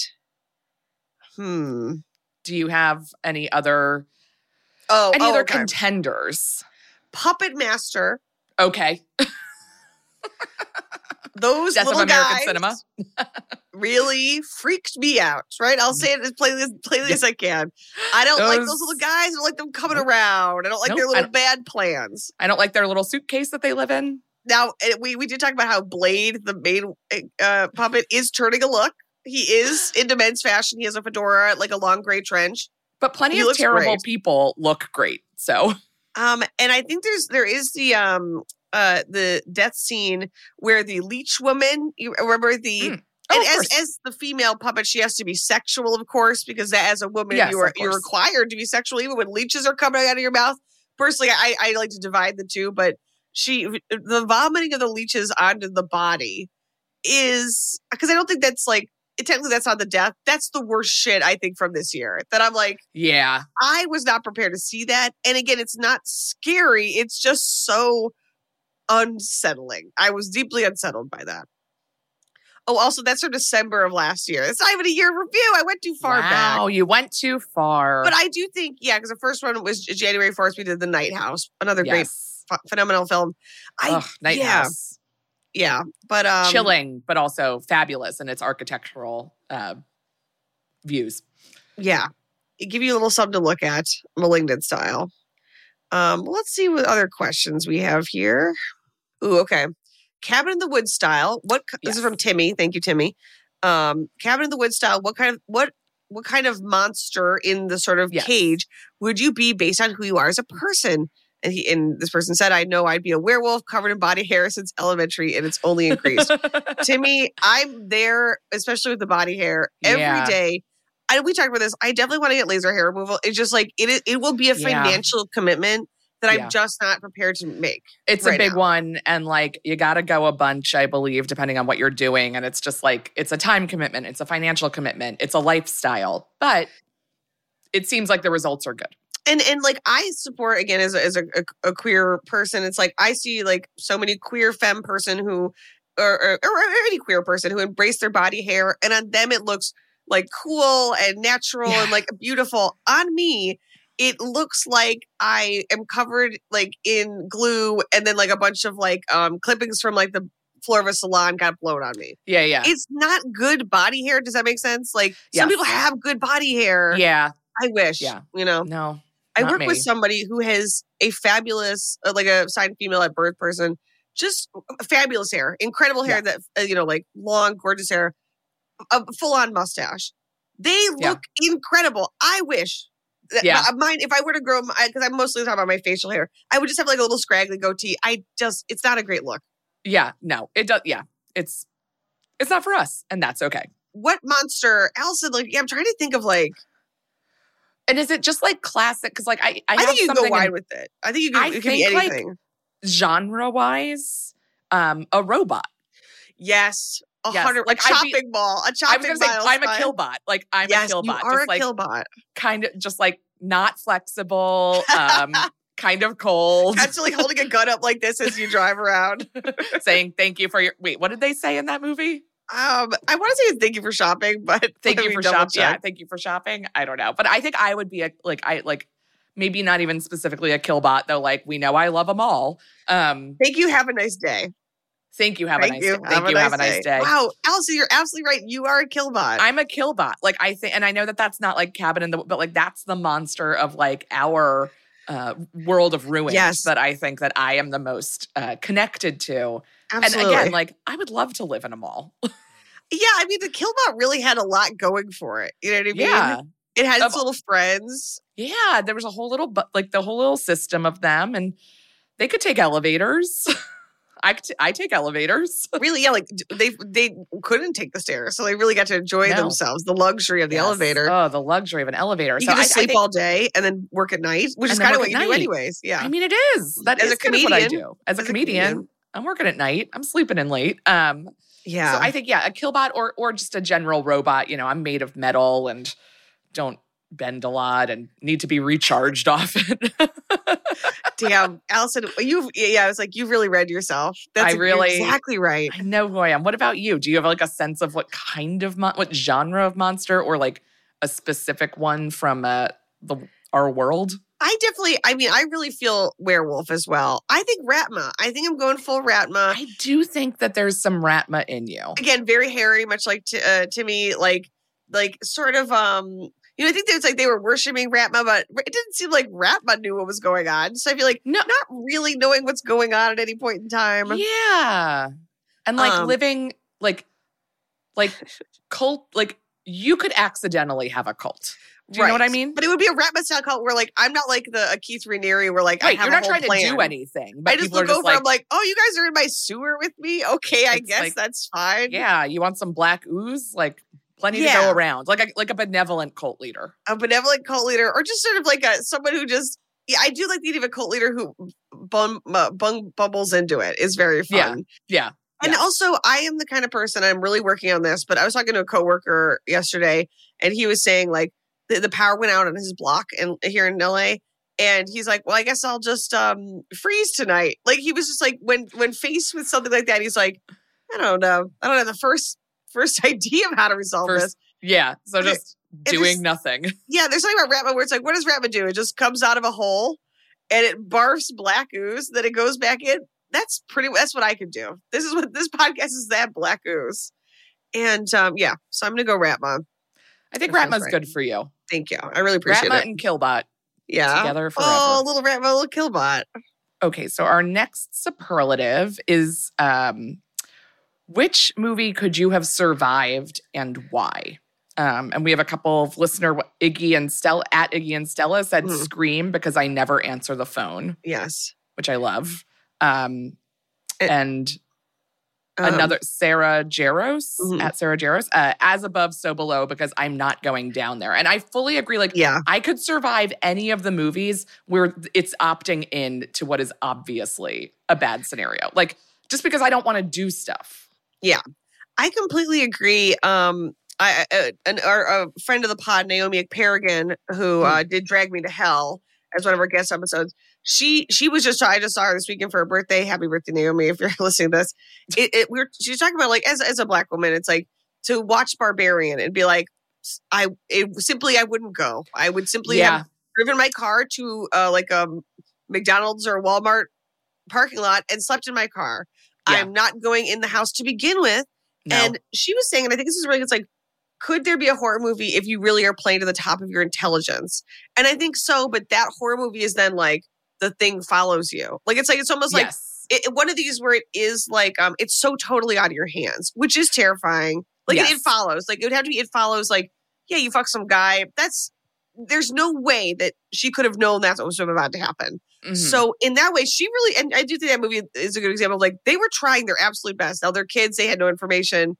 Hmm. Do you have any other, Oh, any oh, other okay. contenders? Puppet Master. Okay. Those Death of little American guys cinema. really freaked me out. Right? I'll say it as plainly as, plainly as I can. I don't like those Those- little guys. I don't like them coming around. I don't like Nope, their little bad plans. I don't like their little suitcase that they live in. Now eh, we we did talk about how Blade, the main uh, puppet, is turning a look. He is into men's fashion. He has a fedora, like a long gray trench. But plenty He of terrible great. people look great. So Um, and I think there's there is the um uh the death scene where the leech woman. You remember the. Mm. And Oh, of as, as the female puppet, she has to be sexual, of course, because that, as a woman, Yes, you are you're required to be sexual, even when leeches are coming out of your mouth. Personally, I, I like to divide the two, but she the vomiting of the leeches onto the body is because I don't think that's like technically that's not the death. That's the worst shit I think from this year. That I'm like, yeah. I was not prepared to see that. And again, it's not scary. It's just so unsettling. I was deeply unsettled by that. Oh, also, that's from December of last year. It's not even a year review. I went too far wow, back. Oh, you went too far. But I do think, yeah, because the first one was January 4th. We did The Night House, another great, ph- phenomenal film. I, Ugh, Night yeah. House. yeah, but um, Chilling, but also fabulous in its architectural uh, views. Yeah, it give you a little something to look at, malignant style. Um, let's see what other questions we have here. Ooh, okay. Cabin in the Woods style. What ki- this is from Timmy. Thank you, Timmy. Um, Cabin in the Woods style. What kind of what what kind of monster in the sort of Yes. cage would you be based on who you are as a person? And he and this person said, I know I'd be a werewolf covered in body hair since elementary, and it's only increased. Timmy, I'm there, especially with the body hair every Yeah. day. I we talked about this. I definitely want to get laser hair removal. It's just like it is- it will be a Yeah. financial commitment that Yeah. I'm just not prepared to make. it's right a big now. one and like you got to go a bunch i believe depending on what you're doing and it's just like it's a time commitment it's a financial commitment it's a lifestyle but it seems like the results are good And and like I support again as a, as a, a, a queer person. It's like I see like so many queer femme person who or, or or any queer person who embrace their body hair, and on them it looks like cool and natural and like beautiful. On me, it looks like I am covered like in glue and then like a bunch of like um clippings from like the floor of a salon got blown on me. yeah yeah It's not good body hair. Does that make sense? Like Yes. some people have good body hair. yeah I wish. Yeah. You know. no I work with somebody who has a fabulous, uh, like a signed female at birth person, just fabulous hair, incredible hair that, uh, you know, like long, gorgeous hair, a full on mustache. They Yeah. look incredible. I wish. Yeah. Mine, if I were to grow, my, because I'm mostly talking about my facial hair, I would just have like a little scraggly goatee. I just, it's not a great look. yeah no it does yeah it's it's not for us and that's okay What monster, Alison? Like, yeah, I'm trying to think of like. and is it just like classic because like i i, I, have think you can go something in- wide with it. I think you can. I it can be think, like, anything. genre wise um a robot yes, a yes, hundred. like, I'd be- ball. A i was gonna say i'm a killbot like i'm yes, a killbot You are just a like killbot. kind of just like not flexible um kind of cold Actually holding a gun up like this as you drive around. saying thank you for your wait what did they say in that movie Um, I want to say thank you for shopping, but thank you for shopping yeah thank you for shopping i don't know but i think i would be a like i like maybe not even specifically a killbot though like we know i love them all um Thank you. Have a nice day. Thank you have thank a nice you. day thank you have a nice day Wow, Alison, you're absolutely right. You are a killbot. I'm a killbot. Like I think, and I know that that's not like cabin in the, but like that's the monster of like our uh, world of ruins Yes. that I think that I am the most uh, connected to. absolutely. And again, like I would love to live in a mall. yeah, I mean, the killbot really had a lot going for it. You know what I mean? yeah, It had its Of- little friends. yeah. There was a whole little, bu- like the whole little system of them, and they could take elevators. I I take elevators. Really, yeah, like they they couldn't take the stairs, so they really got to enjoy No. themselves, the luxury of the Yes. elevator. Oh, the luxury of an elevator. you so can I, just I sleep think- all day and then work at night, which is kind of what at you do anyways. Yeah. I mean, it is. That As is a kind of what I do as a as a comedian. comedian. I'm working at night. I'm sleeping in late. Um, yeah. So I think yeah, a killbot or or just a general robot. You know, I'm made of metal and don't bend a lot and need to be recharged often. Damn, Alison, you've yeah, I was like, you've really read yourself. That's I really- exactly right. I know who I am. What about you? Do you have like a sense of what kind of mon- what genre of monster or like a specific one from uh, the our world? I definitely, I mean, I really feel werewolf as well. I think Raatma. I think I'm going full Raatma. I do think that there's some Raatma in you. Again, very hairy, much like t- uh, Timmy, like like sort of um. You know, I think there's like they were worshiping Raatma, but it didn't seem like Raatma knew what was going on. So I feel like No, not really knowing what's going on at any point in time. yeah, and like Um, living like like cult like you could accidentally have a cult. Do you know what I mean? But it would be a Raatma style cult where like I'm not like the a Keith Raniere where like I Right, have you're not trying plan. to do anything. But I just look over. like, I'm like, oh, you guys are in my sewer with me. Okay, I guess like, that's fine. yeah, you want some black ooze? Like plenty to go around. Like a like a benevolent cult leader. a benevolent cult leader, or just sort of like a someone who just. Yeah, I do like the idea of a cult leader who bum, uh, bung, bubbles into it. Is very fun. Yeah, yeah. And Yeah. also, I am the kind of person I'm really working on this. But I was talking to a coworker yesterday, and he was saying like the, the power went out on his block and here in LA. And he's like, "Well, I guess I'll just um freeze tonight." Like he was just like, when when faced with something like that, he's like, "I don't know, I don't have the first first idea of how to resolve this." First, yeah. So just doing there's- nothing. Yeah, there's something about Raatma where it's like, what does Raatma do? It just comes out of a hole and it barfs black ooze, then it goes back in. That's pretty. That's what I could do. This is what this podcast is. That black ooze, and um, yeah. So I'm gonna go Raatma. I think That Raatma's right. good for you. Thank you. I really appreciate Raatma it. and Killbot. Yeah. together forever. Oh, little rat, little killbot. Okay, so our next superlative is um, which movie could you have survived and why? Um, and we have a couple of listener Iggy and Stella at Iggy and Stella said Mhm. Scream because I never answer the phone, Yes. which I love. Um, Eh, and Um, another Sarah Jaros Mhm. at Sarah Jaros, uh, as above, so below, because I'm not going down there. And I fully agree. Like, Yeah. I could survive any of the movies where it's opting in to what is obviously a bad scenario. Like, just because I don't want to do stuff. I completely agree. Um, I, I an, our, a friend of the pod, Naomi Paragon, who uh, did drag me to hell as one of our guest episodes. She she was just I just saw her this weekend for her birthday. Happy birthday, Naomi! If you're listening to this, it, it we're she's talking about like as as a black woman, it's like to watch Barbarian and be like, I it simply I wouldn't go. I would simply yeah. have driven my car to uh, like a McDonald's or Walmart parking lot and slept in my car. Yeah. I'm not going in the house to begin with. No. And she was saying, and I think this is really good, it's like, could there be a horror movie if you really are playing to the top of your intelligence? And I think so, but that horror movie is then like the thing follows you. Like it's like it's almost like yes. it, one of these where it is like um it's so totally out of your hands, which is terrifying. Like it, it follows. Like it would have to be it follows like, yeah, you fuck some guy. That's there's no way that she could have known that's what was about to happen. Mhm. So in that way, she really and I do think that movie is a good example. of, Like they were trying their absolute best. Now they're kids, they had no information,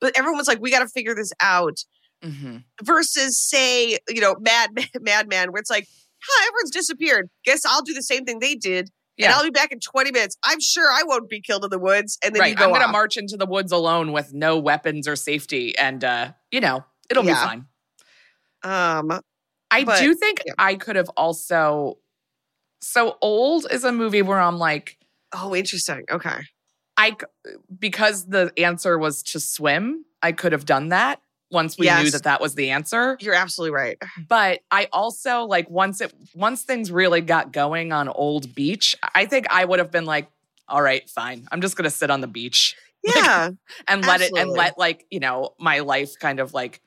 but everyone was like, "We got to figure this out." Mhm. Versus, say, you know, Mad Madman, where it's like, "Huh, everyone's disappeared. Guess I'll do the same thing they did, and I'll be back in twenty minutes. I'm sure I won't be killed in the woods." And then you right. go I'm going to march into the woods alone with no weapons or safety. And, uh, you know, it'll Yeah. be fine. Um, I But- do think yeah. I could have also. So old is a movie where I'm like, oh, interesting. Okay, I because the answer was to swim, I could have done that once we knew that that was the answer. you're absolutely right. But I also like once it once things really got going on Old Beach, I think I would have been like, all right, fine. I'm just gonna sit on the beach Yeah, and let it and let like, you know, my life kind of like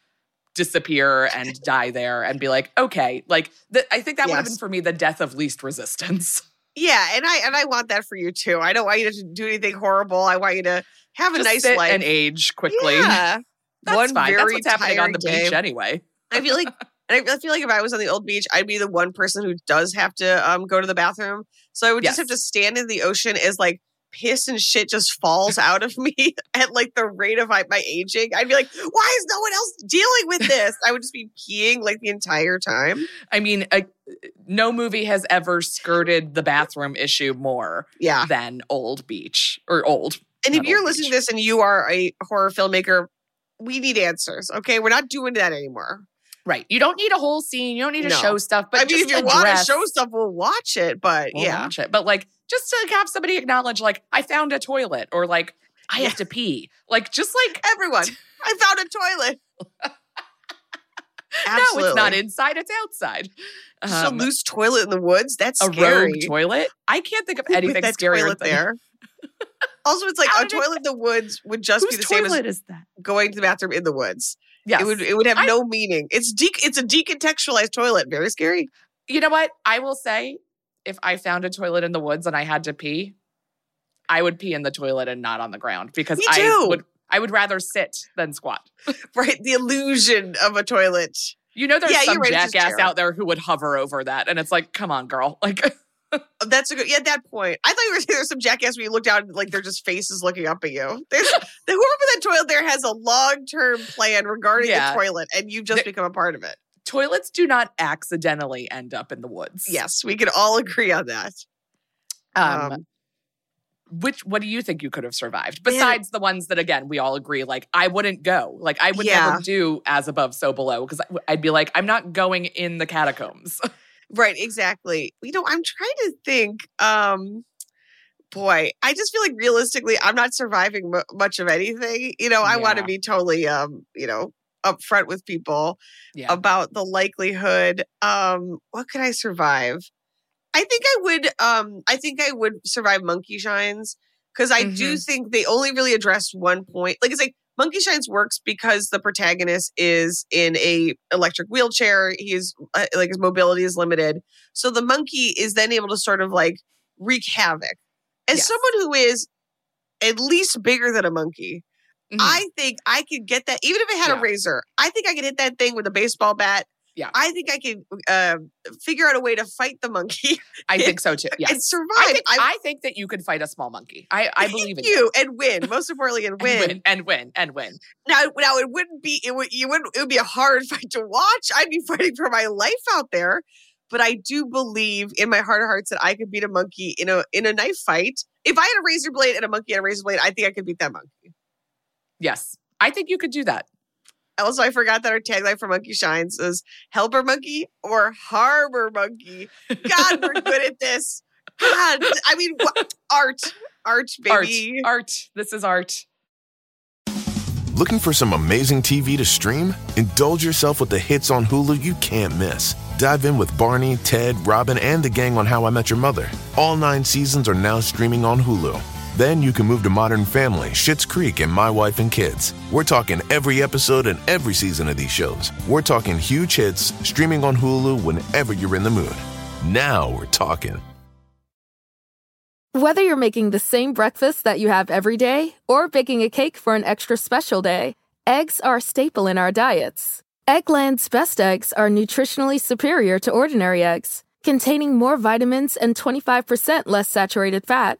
disappear and die there and be like, okay, like th- I think that would have been for me the death of least resistance. yeah, and I and I want that for you too. I don't want you to do anything horrible. I want you to have a Just nice life and age quickly. Yeah. That's One fine. That's what's happening on the beach anyway. I feel like and I feel like if I was on the old beach, I'd be the one person who does have to um go to the bathroom. So I would just have to stand in the ocean as like piss and shit just falls out of me at like the rate of like, my aging. I'd be like, why is no one else dealing with this? I would just be peeing like the entire time. I mean, no movie has ever skirted the bathroom issue more Yeah. than Old Beach or Old. And if you're listening Beach. to this and you are a horror filmmaker, we need answers. Okay. We're not doing that anymore. Right. You don't need a whole scene. You don't need to No. show stuff. But I mean, if you want to show stuff, we'll watch it. But we'll yeah. watch it. But like, just to have somebody acknowledge, like, I found a toilet, or like, I have to pee. Like, just like, Everyone, I found a toilet. no, it's not inside; it's outside. Just Um, a loose toilet in the woods. That's a scary. rogue toilet. I can't think of With anything that scarier toilet than there. Also, it's like How a did it- toilet in the woods would just be the same as is that? going to the bathroom in the woods. Yes. It would it would have I- no meaning. It's de- it's a decontextualized toilet. Very scary. you know what? I will say, if I found a toilet in the woods and I had to pee, I would pee in the toilet and not on the ground because I would. I would rather sit than squat. Right? The illusion of a toilet. You know, there's Yeah, some right, jackass out there who would hover over that, and it's like, come on, girl. Like, Oh, That's a good. Yeah, at that point, I thought you were saying there's some jackass where you look down and like they're just faces looking up at you. There's the whoever put that toilet there has a long term plan regarding Yeah. the toilet, and you just become a part of it. Toilets do not accidentally end up in the woods. Yes, we can all agree on that. Um, Um, which what do you think you could have survived Man. besides the ones that again we all agree like I wouldn't go like I would Yeah. never do as above so below because I'd be like I'm not going in the catacombs. Right, exactly. You know, I'm trying to think. Um, boy, I just feel like realistically, I'm not surviving mu much of anything. You know, I want to be totally, um, you know, upfront with people yeah, about the likelihood. Um, what could I survive? I think I would. Um, I think I would survive monkey shines because I do Mhm. think they only really addressed one point. Like it's like Monkey Shines works because the protagonist is in a electric wheelchair. He's uh, like his mobility is limited, so the monkey is then able to sort of like wreak havoc. As Yes. someone who is at least bigger than a monkey, Mhm. I think I could get that. Even if it had Yeah. a razor, I think I could hit that thing with a baseball bat. Yeah. I think I could uh, figure out a way to fight the monkey I think so too. and survive. I think, I- I think that you could fight a small monkey. I, I believe in you. you and win. Most importantly, and win and win and win. Now, now it wouldn't be it would you wouldn't it would be a hard fight to watch. I'd be fighting for my life out there. But I do believe in my heart of hearts that I could beat a monkey in a in a knife fight. If I had a razor blade and a monkey had a razor blade, I think I could beat that monkey. Yes. I think you could do that. Also, I forgot that our tagline for Monkey Shines is helper monkey or harbor monkey. God, we're good at this. God, I mean, wha- art, art, baby. Art. Art. This is art. Looking for some amazing TV to stream? Indulge yourself with the hits on Hulu you can't miss. Dive in with Barney, Ted, Robin, and the gang on How I Met Your Mother. All nine seasons are now streaming on Hulu. Then you can move to Modern Family, Schitt's Creek, and My Wife and Kids. We're talking every episode and every season of these shows. We're talking huge hits streaming on Hulu whenever you're in the mood. Now we're talking. Whether you're making the same breakfast that you have every day or baking a cake for an extra special day, eggs are a staple in our diets. Eggland's best eggs are nutritionally superior to ordinary eggs, containing more vitamins and 25% less saturated fat.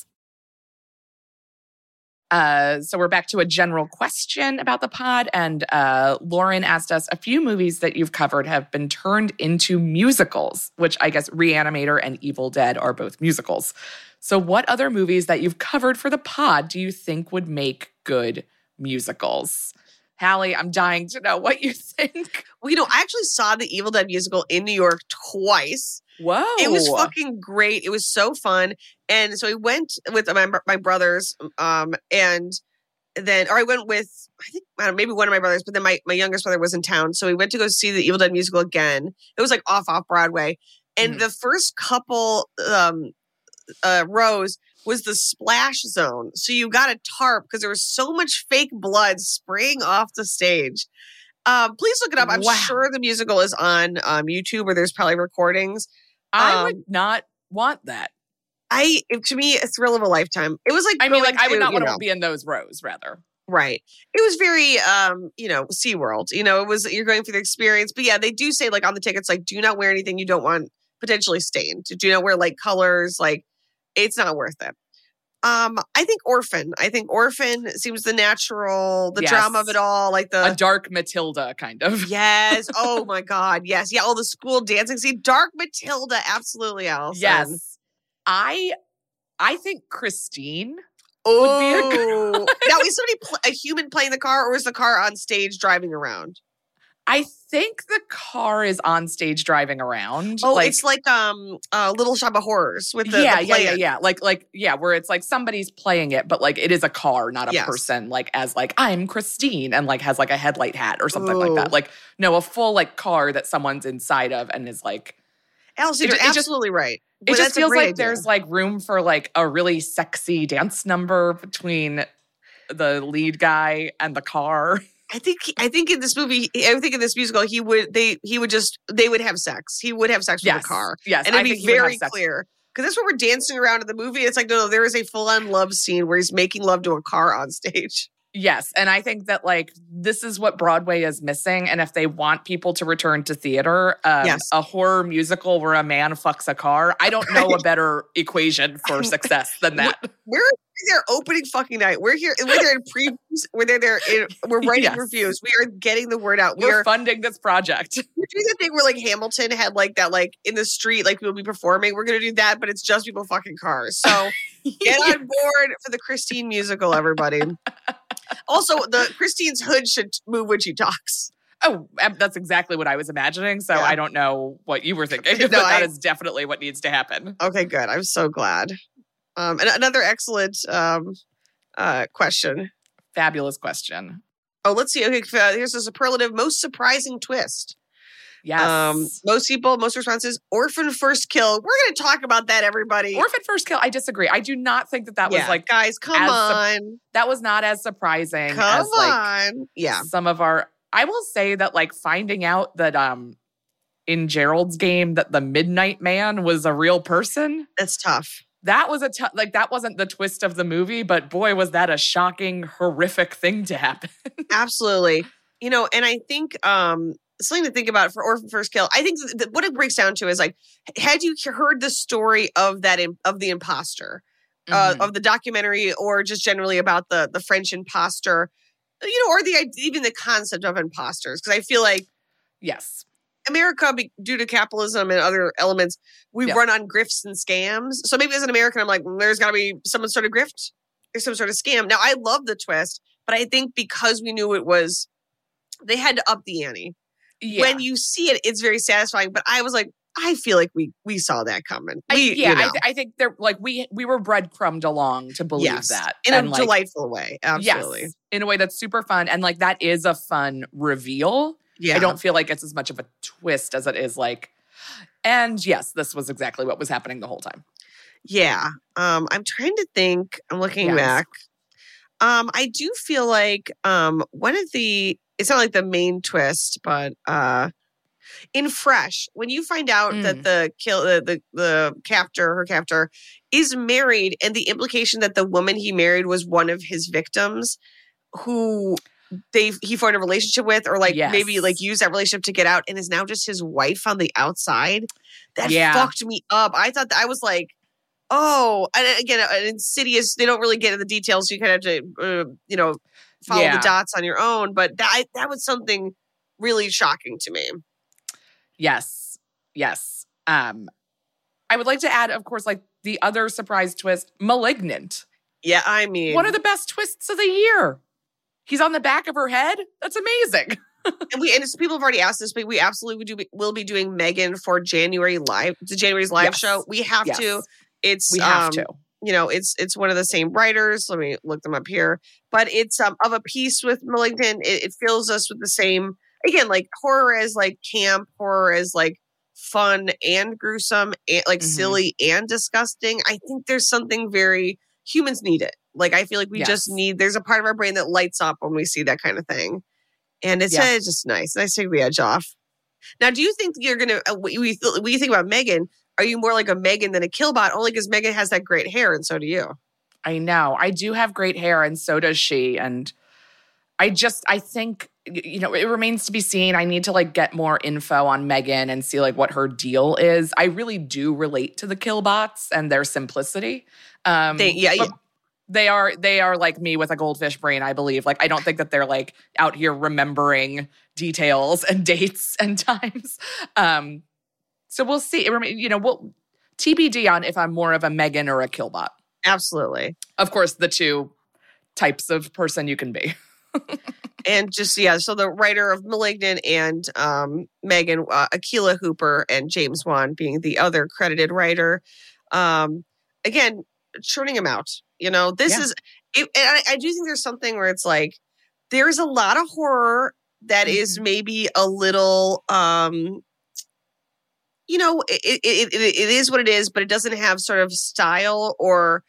Uh, so we're back to a general question about the pod, and uh, Lauren asked us a few movies that you've covered have been turned into musicals, which I guess Reanimator and Evil Dead are both musicals. So, what other movies that you've covered for the pod do you think would make good musicals? Halle, I'm dying to know what you think. Well, you know, I actually saw the Evil Dead musical in New York twice. Whoa, It was fucking great. It was so fun. And so I went with my my brothers, um, and then or I went with I think I know, maybe one of my brothers, but then my, my youngest brother was in town. So we went to go see the Evil Dead musical again. It was like off off Broadway. And Mhm. the first couple um uh rows was the splash zone. So you got a tarp because there was so much fake blood spraying off the stage. Um, please look it up. I'm Wow. sure the musical is on um, YouTube or there's probably recordings. I um, would not want that. I to me a thrill of a lifetime. It was like I mean, like, I would not want to be in those rows, rather. right. It was very um, you know, SeaWorld. You know, it was you're going through the experience. But yeah, they do say like on the tickets, like, do not wear anything you don't want potentially stained. Do not wear like colors, like it's not worth it. Um, I think Orphan. I think Orphan seems the natural, the drama of it all, like the a dark Matilda kind of. Yes. Oh my God. Yes. Yeah. All the school dancing scene. Dark Matilda. Absolutely, Alison. Yes. I I think Christine. Oh. be a good now is somebody pl- a human playing the car, or is the car on stage driving around? I think the car is on stage driving around. Oh, like, it's like um, uh, Little Shop of Horrors with the yeah, the yeah, yeah, yeah. Like, like, yeah, where it's like somebody's playing it, but like it is a car, not a Yes. person. Like, as like I'm Christine, and like has like a headlight hat or something like that. Like, no, a full like car that someone's inside of and is like. Alison, It you're it just- absolutely right. It just feels like idea. there's like room for like a really sexy dance number between the lead guy and the car. I think I think in this movie, I think in this musical, he would they he would just they would have sex. He would have sex with yes, the car, yes, and I it'd think be he would have very clear. Because that's what we're dancing around in the movie. It's like no, no, there is a full on love scene where he's making love to a car on stage. Yes, and I think that like this is what Broadway is missing, and if they want people to return to theater, um, Yes. a horror musical where a man fucks a car, I don't know a better equation for success than that. We're there opening fucking night. We're here. We're there in previews. We're there. There. In, we're writing Yes. reviews. We are getting the word out. We We're are funding this project. we're doing the thing where like Hamilton had like that like in the street like people be performing. We're gonna do that, but it's just people fucking cars. So get on board for the Christine musical, everybody. also, the Christine's hood should move when she talks. Oh, that's exactly what I was imagining. So Yeah. I don't know what you were thinking, No, but that I- is definitely what needs to happen. Okay, good. I'm so glad. Um, and another excellent um, uh, question. Fabulous question. Oh, let's see. Okay, uh, here's a superlative most surprising twist. Yes. Um, most people, most responses, orphan first kill. We're going to talk about that, everybody. Orphan first kill. I disagree. I do not think that that Yeah, was like guys, come on, that was not as surprising come as like on. Yeah, some of our I will say that like finding out that um in Gerald's game that the Midnight Man was a real person, that's tough. That was a t- like that wasn't the twist of the movie, but boy was that a shocking horrific thing to happen. Absolutely. You know, and I think um something to think about for Orphan First Kill. I think th- what it breaks down to is like, had you heard the story of that im- of the imposter, uh, Mhm. of the documentary, or just generally about the the French imposter, you know, or the even the concept of imposters? Because I feel like yes. America, be- due to capitalism and other elements, we Yeah. run on grifts and scams. So maybe as an American, I'm like, "Mm, there's got to be some sort of grift, there's some sort of scam. Now, I love the twist, but I think because we knew it was, they had to up the ante. Yeah. When you see it, it's very satisfying. But I was like, I feel like we we saw that coming. I, yeah, you know, I, th- I think they're like we we were breadcrumbed along to believe yes, that in a like, delightful way. Absolutely. Yes, in a way that's super fun and like that is a fun reveal. Yeah. I don't feel like it's as much of a twist as it is like. And yes, this was exactly what was happening the whole time. Yeah. Um, I'm trying to think. I'm looking Yes. back. Um, I do feel like um one of the it's not like the main twist, but uh in Fresh, when you find out that Mm. the kill the, the the captor, her captor, is married, and the implication that the woman he married was one of his victims who they he formed a relationship with or like maybe like Yes. used that relationship to get out and is now just his wife on the outside that Yeah. fucked me up i thought that i was like oh and again an insidious they don't really get into the details so you kind of have to uh, you know follow Yeah. the dots on your own but that that was something really shocking to me Yes. Yes. Um I would like to add of course like the other surprise twist, Malignant. yeah i mean One of the best twists of the year. He's on the back of her head. That's amazing. and we and people have already asked this but we absolutely do will be doing megan for january live the january's live Yes. show we have Yes. to it's We have um, to. you know it's it's one of the same writers let me look them up here but it's um of a piece with malignant it, it fills us with the same again like horror as like camp horror as like fun and gruesome and like Mhm. silly and disgusting i think there's something very humans need it like i feel like we just need there's a part of our brain that lights up when we see that kind of thing and it's, Yeah. uh, just nice nice to take the edge off now do you think you're gonna uh, when you think about megan are you more like a Megan than a Killbot? Only because Megan has that great hair, and so do you. I know. I do have great hair, and so does she. And I just, I think, you know, it remains to be seen. I need to like get more info on Megan and see like what her deal is. I really do relate to the Killbots and their simplicity. Um, They- yeah, yeah. They are they are like me with a goldfish brain, I believe. Like I don't think that they're like out here remembering details and dates and times. Um, so we'll see. You know, we'll TBD on if I'm more of a Megan or a Killbot Absolutely. of course, the two types of person you can be. And just yeah, so the writer of *Malignant* and um, Megan uh, Akela Cooper and James Wan being the other credited writer. Um, again, churning them out. You know, this Yeah. is. It, and I, I do think there's something where it's like there's a lot of horror that is Mhm. maybe a little. um you know, it, it, it, it it is what it is, but it doesn't have sort of style or,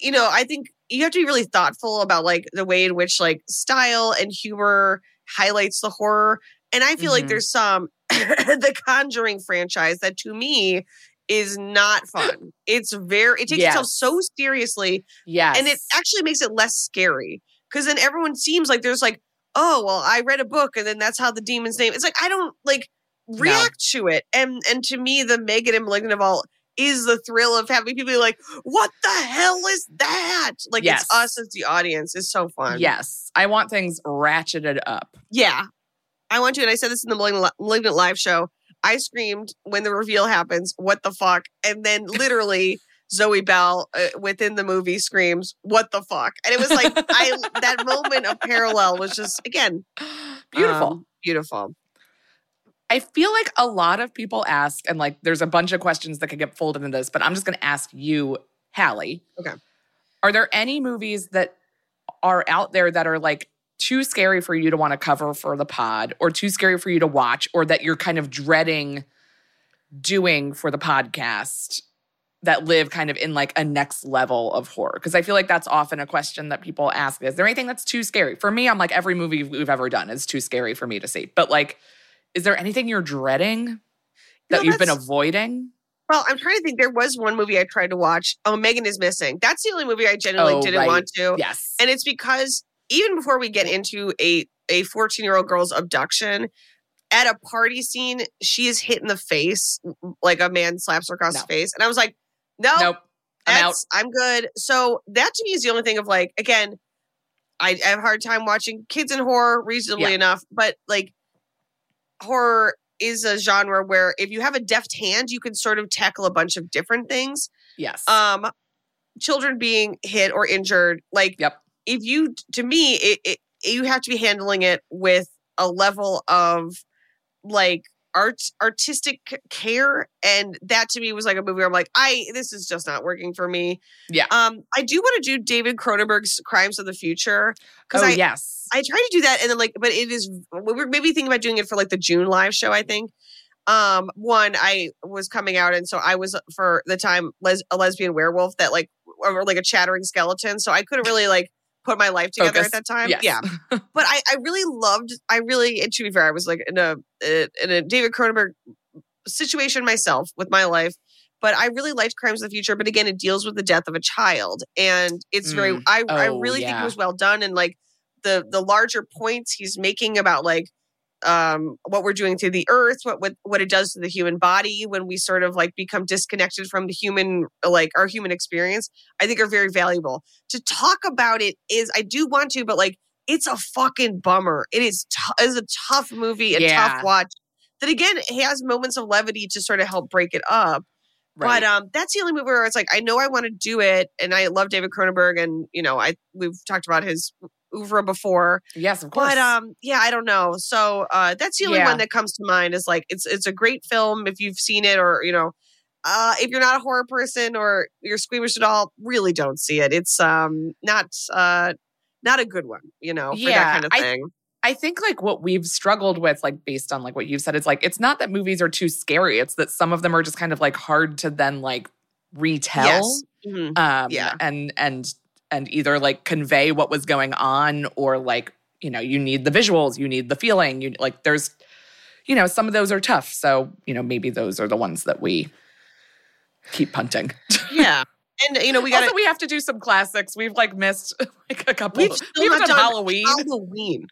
you know, I think you have to be really thoughtful about like the way in which like style and humor highlights the horror. And I feel like Mhm. there's some the Conjuring franchise that to me is not fun. It's very it takes itself so seriously Yes. and it actually makes it less scary because then everyone seems like there's like oh well i read a book and then that's how the demon's name it's like i don't like react to it and and to me the megan and malignant of all is the thrill of having people be like what the hell is that like Yes. it's us as the audience It's so fun yes. I want things ratcheted up. yeah i want to and i said this in the malignant, Li- malignant live show i screamed when the reveal happens what the fuck and then literally Zoe Bell uh, within the movie screams, "What the fuck!" And it was like I that moment of parallel was just again Beautiful. um, beautiful. I feel like a lot of people ask, and like there's a bunch of questions that could get folded into this, but I'm just going to ask you, Halle. Okay. Are there any movies that are out there that are like too scary for you to want to cover for the pod or too scary for you to watch or that you're kind of dreading doing for the podcast that live kind of in like a next level of horror? Because I feel like that's often a question that people ask. Is there anything that's too scary? For me, I'm like, every movie we've ever done is too scary for me to see. But like, is there anything you're dreading that No, you've been avoiding? Well, I'm trying to think. There was one movie I tried to watch. Oh, Megan is missing. That's the only movie I genuinely Oh, didn't right. want to. Yes. And it's because even before we get into a a 14 year old girl's abduction, at a party scene, she is hit in the face like a man slaps her across No. the face, and I was like, no, nope. I'm out. I'm good. So that to me is the only thing of like, again, I, I have a hard time watching kids in horror reasonably Yeah. enough, but like horror is a genre where if you have a deft hand, you can sort of tackle a bunch of different things. Yes. Um, children being hit or injured, like yep. if you to me it, it you have to be handling it with a level of like art artistic care and that to me was like a movie where I'm like I this is just not working for me. Yeah. Um I do want to do David Cronenberg's Crimes of the Future cuz Oh, I yes. I try to do that and then like but it is we were maybe thinking about doing it for like the June live show I think. Um one I was coming out and so I was for the time les- a lesbian werewolf that like or like a chattering skeleton so I couldn't really like put my life together Focus. at that time. Yes. Yeah. But I I really loved I really and to be fair I was like in a in a David Cronenberg situation myself with my life but I really liked Crimes of the Future but again it deals with the death of a child and it's very Mm. I I Oh, really think it was well done and like the the larger points he's making about like um what we're doing to the earth what what what it does to the human body when we sort of like become disconnected from the human like our human experience i think are very valuable to talk about it is i do want to but like it's a fucking bummer it is t- is a tough movie a Yeah. tough watch that again has moments of levity to sort of help break it up Right. but um, that's the only movie where it's like I know I want to do it, and I love David Cronenberg, and you know I we've talked about his oeuvre before, yes, of course. but um, yeah, I don't know. So uh, that's the only Yeah. one that comes to mind. Is like it's it's a great film if you've seen it, or you know, uh, if you're not a horror person or you're squeamish at all, really don't see it. It's um not uh not a good one, you know, for Yeah, that kind of I- thing. I think like what we've struggled with, like based on like what you've said, is like it's not that movies are too scary. It's that some of them are just kind of like hard to then like retell. yes. Mhm. Um Yeah. and and and either like convey what was going on or like, you know, you need the visuals, you need the feeling. You like there's you know, some of those are tough. So, you know, maybe those are the ones that we keep punting. Yeah. And you know, we got we have to do some classics. We've like missed like a couple. We've still we haven't not done done Halloween. Halloween.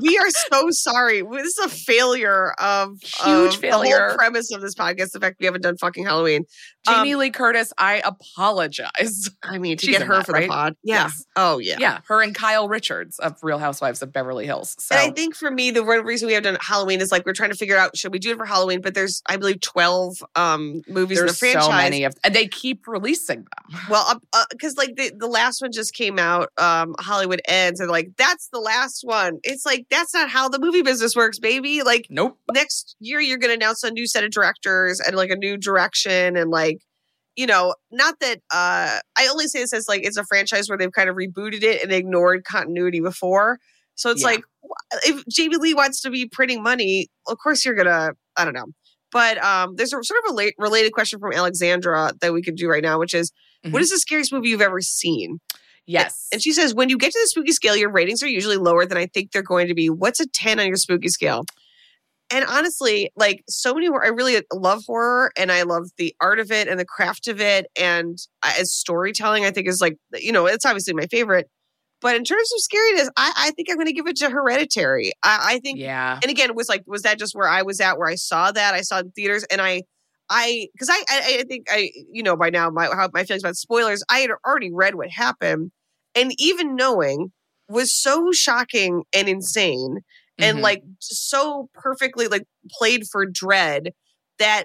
We are so sorry. This is a failure of Huge of The failure. whole premise of this podcast. The fact we haven't done fucking Halloween. Jamie Um, Lee Curtis, I apologize. I mean, to She's get her that, for right? the pod. Yeah. Yes. Oh yeah. Yeah. her and Kyle Richards of Real Housewives of Beverly Hills. So And I think for me, the one reason we haven't done Halloween is like we're trying to figure out should we do it for Halloween? But there's, I believe, twelve um movies there's in the franchise. so many of, and they keep releasing them. Well, because like the, the last one just came out, um, Halloween Ends, and like that's the last one. It's like that's not how the movie business works, baby. Like Nope. next year you're going to announce a new set of directors and like a new direction and like you know not that uh i only say this as like it's a franchise where they've kind of rebooted it and ignored continuity before so it's Yeah. like if jamie lee wants to be printing money of course you're gonna i don't know but um there's a sort of a la- related question from alexandra that we could do right now which is what Mhm. is the scariest movie you've ever seen Yes. and she says when you get to the spooky scale your ratings are usually lower than i think they're going to be what's a 10 on your spooky scale and honestly, like so many, I really love horror and I love the art of it and the craft of it. And uh, as storytelling, I think is like, you know, it's obviously my favorite. But in terms of scariness, I, I think I'm going to give it to Hereditary. I, I think, yeah. and again, it was like, was that just where I was at, where I saw that? I saw it in theaters and I, I, because I, I, I think I, you know, by now my how my feelings about spoilers. I had already read what happened, and even knowing was so shocking and insane and Mhm. like so perfectly like played for dread that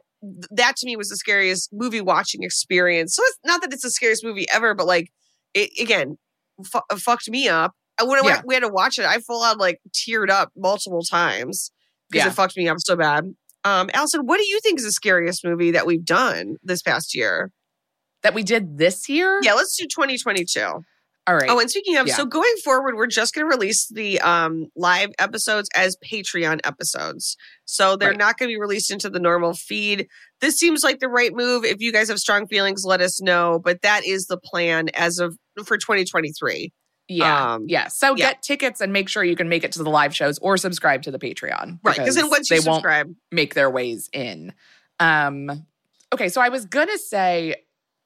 that to me was the scariest movie watching experience so it's not that it's the scariest movie ever but like it again fu- fucked me up and when Yeah. we had to watch it i full on like teared up multiple times because Yeah. it fucked me up so bad um alison what do you think is the scariest movie that we've done this past year that we did this year. yeah let's do 2022 All right. Oh, and speaking of, Yeah. so going forward, we're just going to release the um, live episodes as Patreon episodes. So they're Right. not going to be released into the normal feed. This seems like the right move. If you guys have strong feelings, let us know. But that is the plan as of for 2023. Yeah. um, yeah. So yeah. get tickets and make sure you can make it to the live shows or subscribe to the Patreon. Right. Because then once you they won't subscribe, make their ways in. Um, okay, so I was gonna say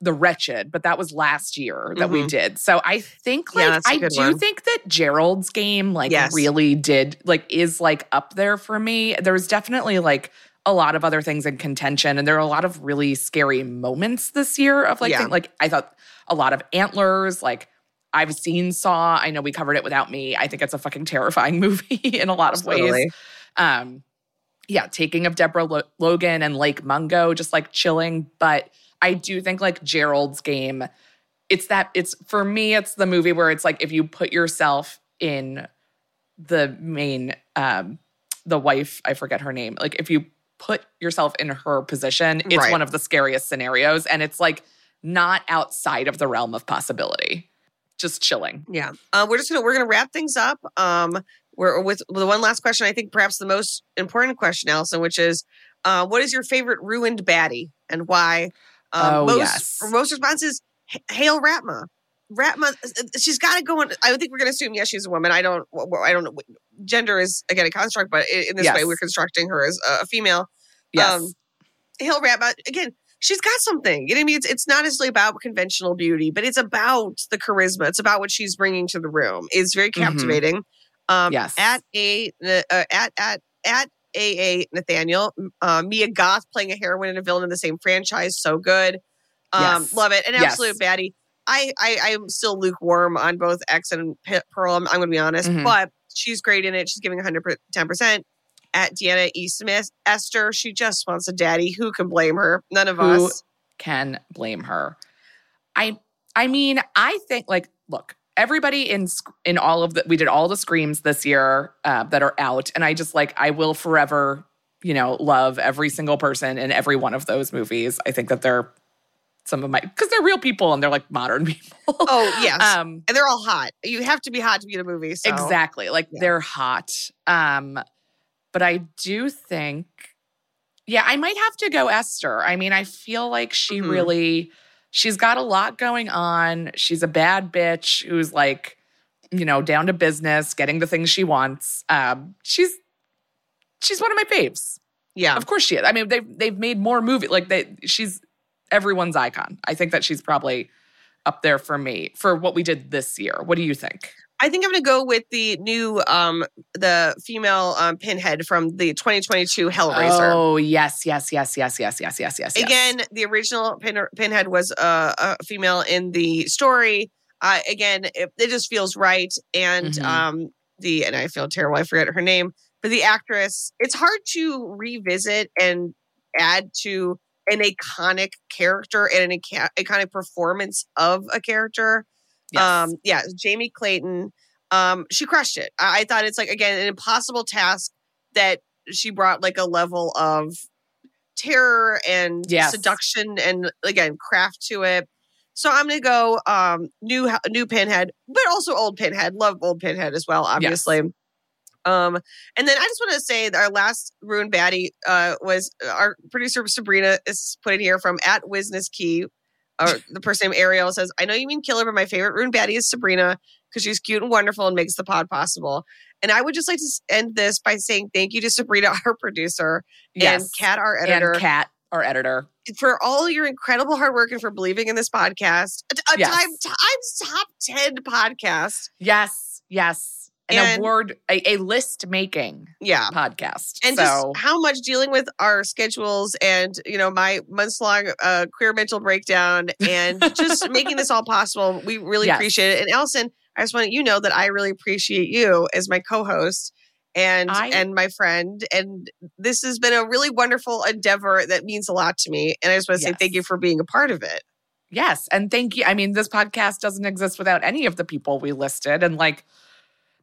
the wretched, but that was last year that we Mhm. did. So I think Yeah, like a I do one. think that Gerald's game like Yes. really did like is like up there for me. There's definitely like a lot of other things in contention, and there are a lot of really scary moments this year of like Yeah. thing- like I thought a lot of antlers like. I've seen Saw. I know we covered it without me. I think it's a fucking terrifying movie in a lot of ways. Um, yeah, taking of Deborah Lo- Logan and Lake Mungo, just like chilling. But I do think like Gerald's game, it's that it's for me, it's the movie where it's like if you put yourself in the main, um, the wife, I forget her name. Like if you put yourself in her position, it's Right. one of the scariest scenarios, and it's like not outside of the realm of possibility. Just chilling. Yeah. Uh, we're just gonna we're gonna wrap things up. Um, we're with the one last question. I think perhaps the most important question, Alison, which is, uh, what is your favorite ruined baddie and why? Um, Oh, most, yes. Most responses, "H- hail Raatma. Raatma, uh, she's got to go on. I think we're going to assume yes, she's a woman. I don't. I don't know. Gender is again a construct, but in this way, we're constructing her as a, a female. Yes. Um, Hail Raatma again. She's got something. You know what I mean? It's, it's not necessarily about conventional beauty, but it's about the charisma. It's about what she's bringing to the room. It's very Mhm. captivating. Um, Yes. At a uh, at at at a Nathaniel, uh, Mia Goth playing a heroine and a villain in the same franchise, so good. Um, Yes. Love it. An Yes. absolute baddie. I, I I'm still lukewarm on both X and Pearl. I'm, I'm going to be honest, Mhm. but she's great in it. She's giving 110 percent. At Deanna E. Smith, Esther, she just wants a daddy. Who can blame her? None of Who- us. can blame her. I I mean, I think like look, everybody in in all of the we did all the screams this year uh, that are out, and I just like I will forever you know love every single person in every one of those movies. I think that they're some of my because they're real people and they're like modern people. Oh yes, um, and they're all hot. You have to be hot to be in a movie. So. Exactly. Like Yeah. they're hot. Um, but I do think, yeah, I might have to go Esther. I mean, I feel like she Mhm. really, she's got a lot going on. She's a bad bitch who's like, you know, down to business, getting the things she wants. Um, she's she's one of my faves. Yeah. Of course she is. I mean, they've they've made more movies. Like they, she's everyone's icon. I think that she's probably up there for me for what we did this year. What do you think? I think I'm going to go with the new, um, the female um, pinhead from the 2022 Hellraiser. Oh yes, yes, yes, yes, yes, yes, yes, yes. yes. Again, the original pin, pinhead was uh, a female in the story. Uh, again, it, it just feels right, and Mhm. um, the and I feel terrible. I forget her name, but the actress. It's hard to revisit and add to an iconic character and an iconic performance of a character. Yes. Um, yeah, Jamie Clayton. Um, she crushed it. I, I thought it's like again an impossible task that she brought like a level of terror and Yes. seduction and again craft to it. So I'm gonna go um new new Pinhead, but also old Pinhead. Love old Pinhead as well, obviously. Um, and then I just want to say that our last ruined baddie uh, was our producer Sabrina is put in here from at Wisness Key. Or the person named Ariel says, "I know you mean killer, but my favorite ruined baddie is Sabrina because she's cute and wonderful and makes the pod possible." And I would just like to end this by saying thank you to Sabrina, our producer, and yes. Kat, our editor, and Kat, our editor. for all your incredible hard work and for believing in this podcast. A, a uh, Yes. time, times top 10 podcast. Yes, yes. An And- award, a, a list making Yeah. podcast. And so just how much dealing with our schedules and, you know, my months long uh, queer mental breakdown and just making this all possible. We really Yes. appreciate it. And Alison, I just want you to know that I really appreciate you as my co-host and I- and my friend. And this has been a really wonderful endeavor that means a lot to me. And I just want to say thank you for being a part of it. yes, and thank you. I mean, this podcast doesn't exist without any of the people we listed, and like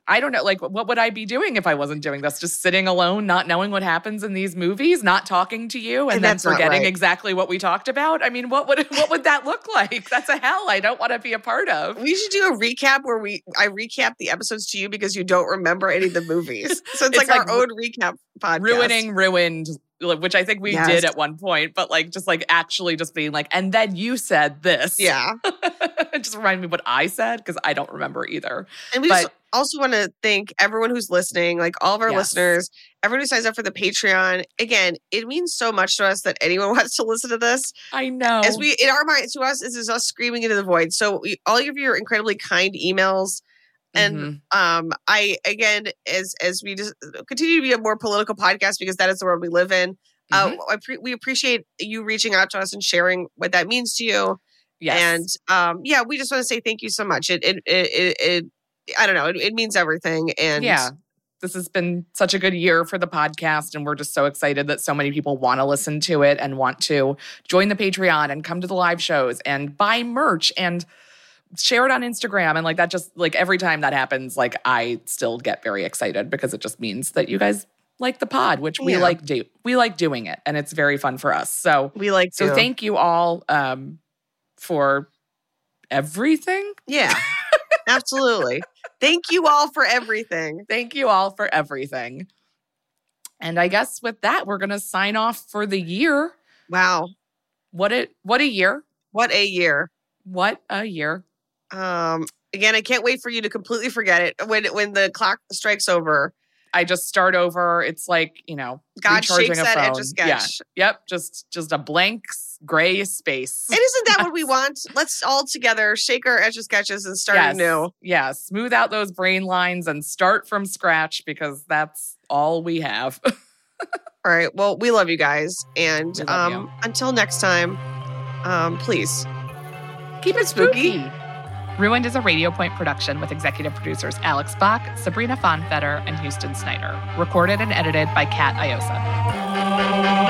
I don't know, like, what would I be doing if I wasn't doing this? Just sitting alone, not knowing what happens in these movies, not talking to you, and, And then forgetting right. exactly what we talked about. I mean, what would what would that look like? That's a hell I don't want to be a part of. We should do a recap where we I recap the episodes to you because you don't remember any of the movies. So it's, It's like, like our own recap podcast. Ruining, ruined, which I think we Yes. did at one point, but like just like actually just being like, and then you said this. Yeah. just remind me what I said because I don't remember either. And we But- just also want to thank everyone who's listening, like all of our Yes. listeners, everyone who signs up for the Patreon. Again, it means so much to us that anyone wants to listen to this. I know. As we, in our minds, to us, this is us screaming into the void. So we, all of your incredibly kind emails. And Mhm. um, I again, as as we just continue to be a more political podcast because that is the world we live in. Uh, I pre- we appreciate you reaching out to us and sharing what that means to you. yes. And um, yeah, we just want to say thank you so much. It it, it, it I don't know. It, it means everything. And yeah. This has been such a good year for the podcast, and we're just so excited that so many people want to listen to it and want to join the Patreon and come to the live shows and buy merch and share it on Instagram. And like that, just like every time that happens, like I still get very excited because it just means that you guys like the pod, which we Yeah. like do. We like doing it, and it's very fun for us. So, we like so to. thank you all um, for everything. yeah, absolutely. Thank you all for everything. Thank you all for everything. And I guess with that, we're gonna sign off for the year. Wow, What a what a year! what a year. What a year! Um, again, I can't wait for you to completely forget it when when the clock strikes over. I just start over. It's like you know, God shakes a etch a sketch. Yeah. Yep. Just just a blank gray space. And isn't that what we want? Let's all together shake our etch a sketches and start yes. anew. Yeah. Smooth out those brain lines and start from scratch because that's all we have. All right. Well, we love you guys, and um, until next time, um, please Keep it spooky. spooky. Ruined is a Radio Point production with executive producers Alex Bach, Sabrina Fonfetter, and Houston Snyder. Recorded and edited by Kat Iosa.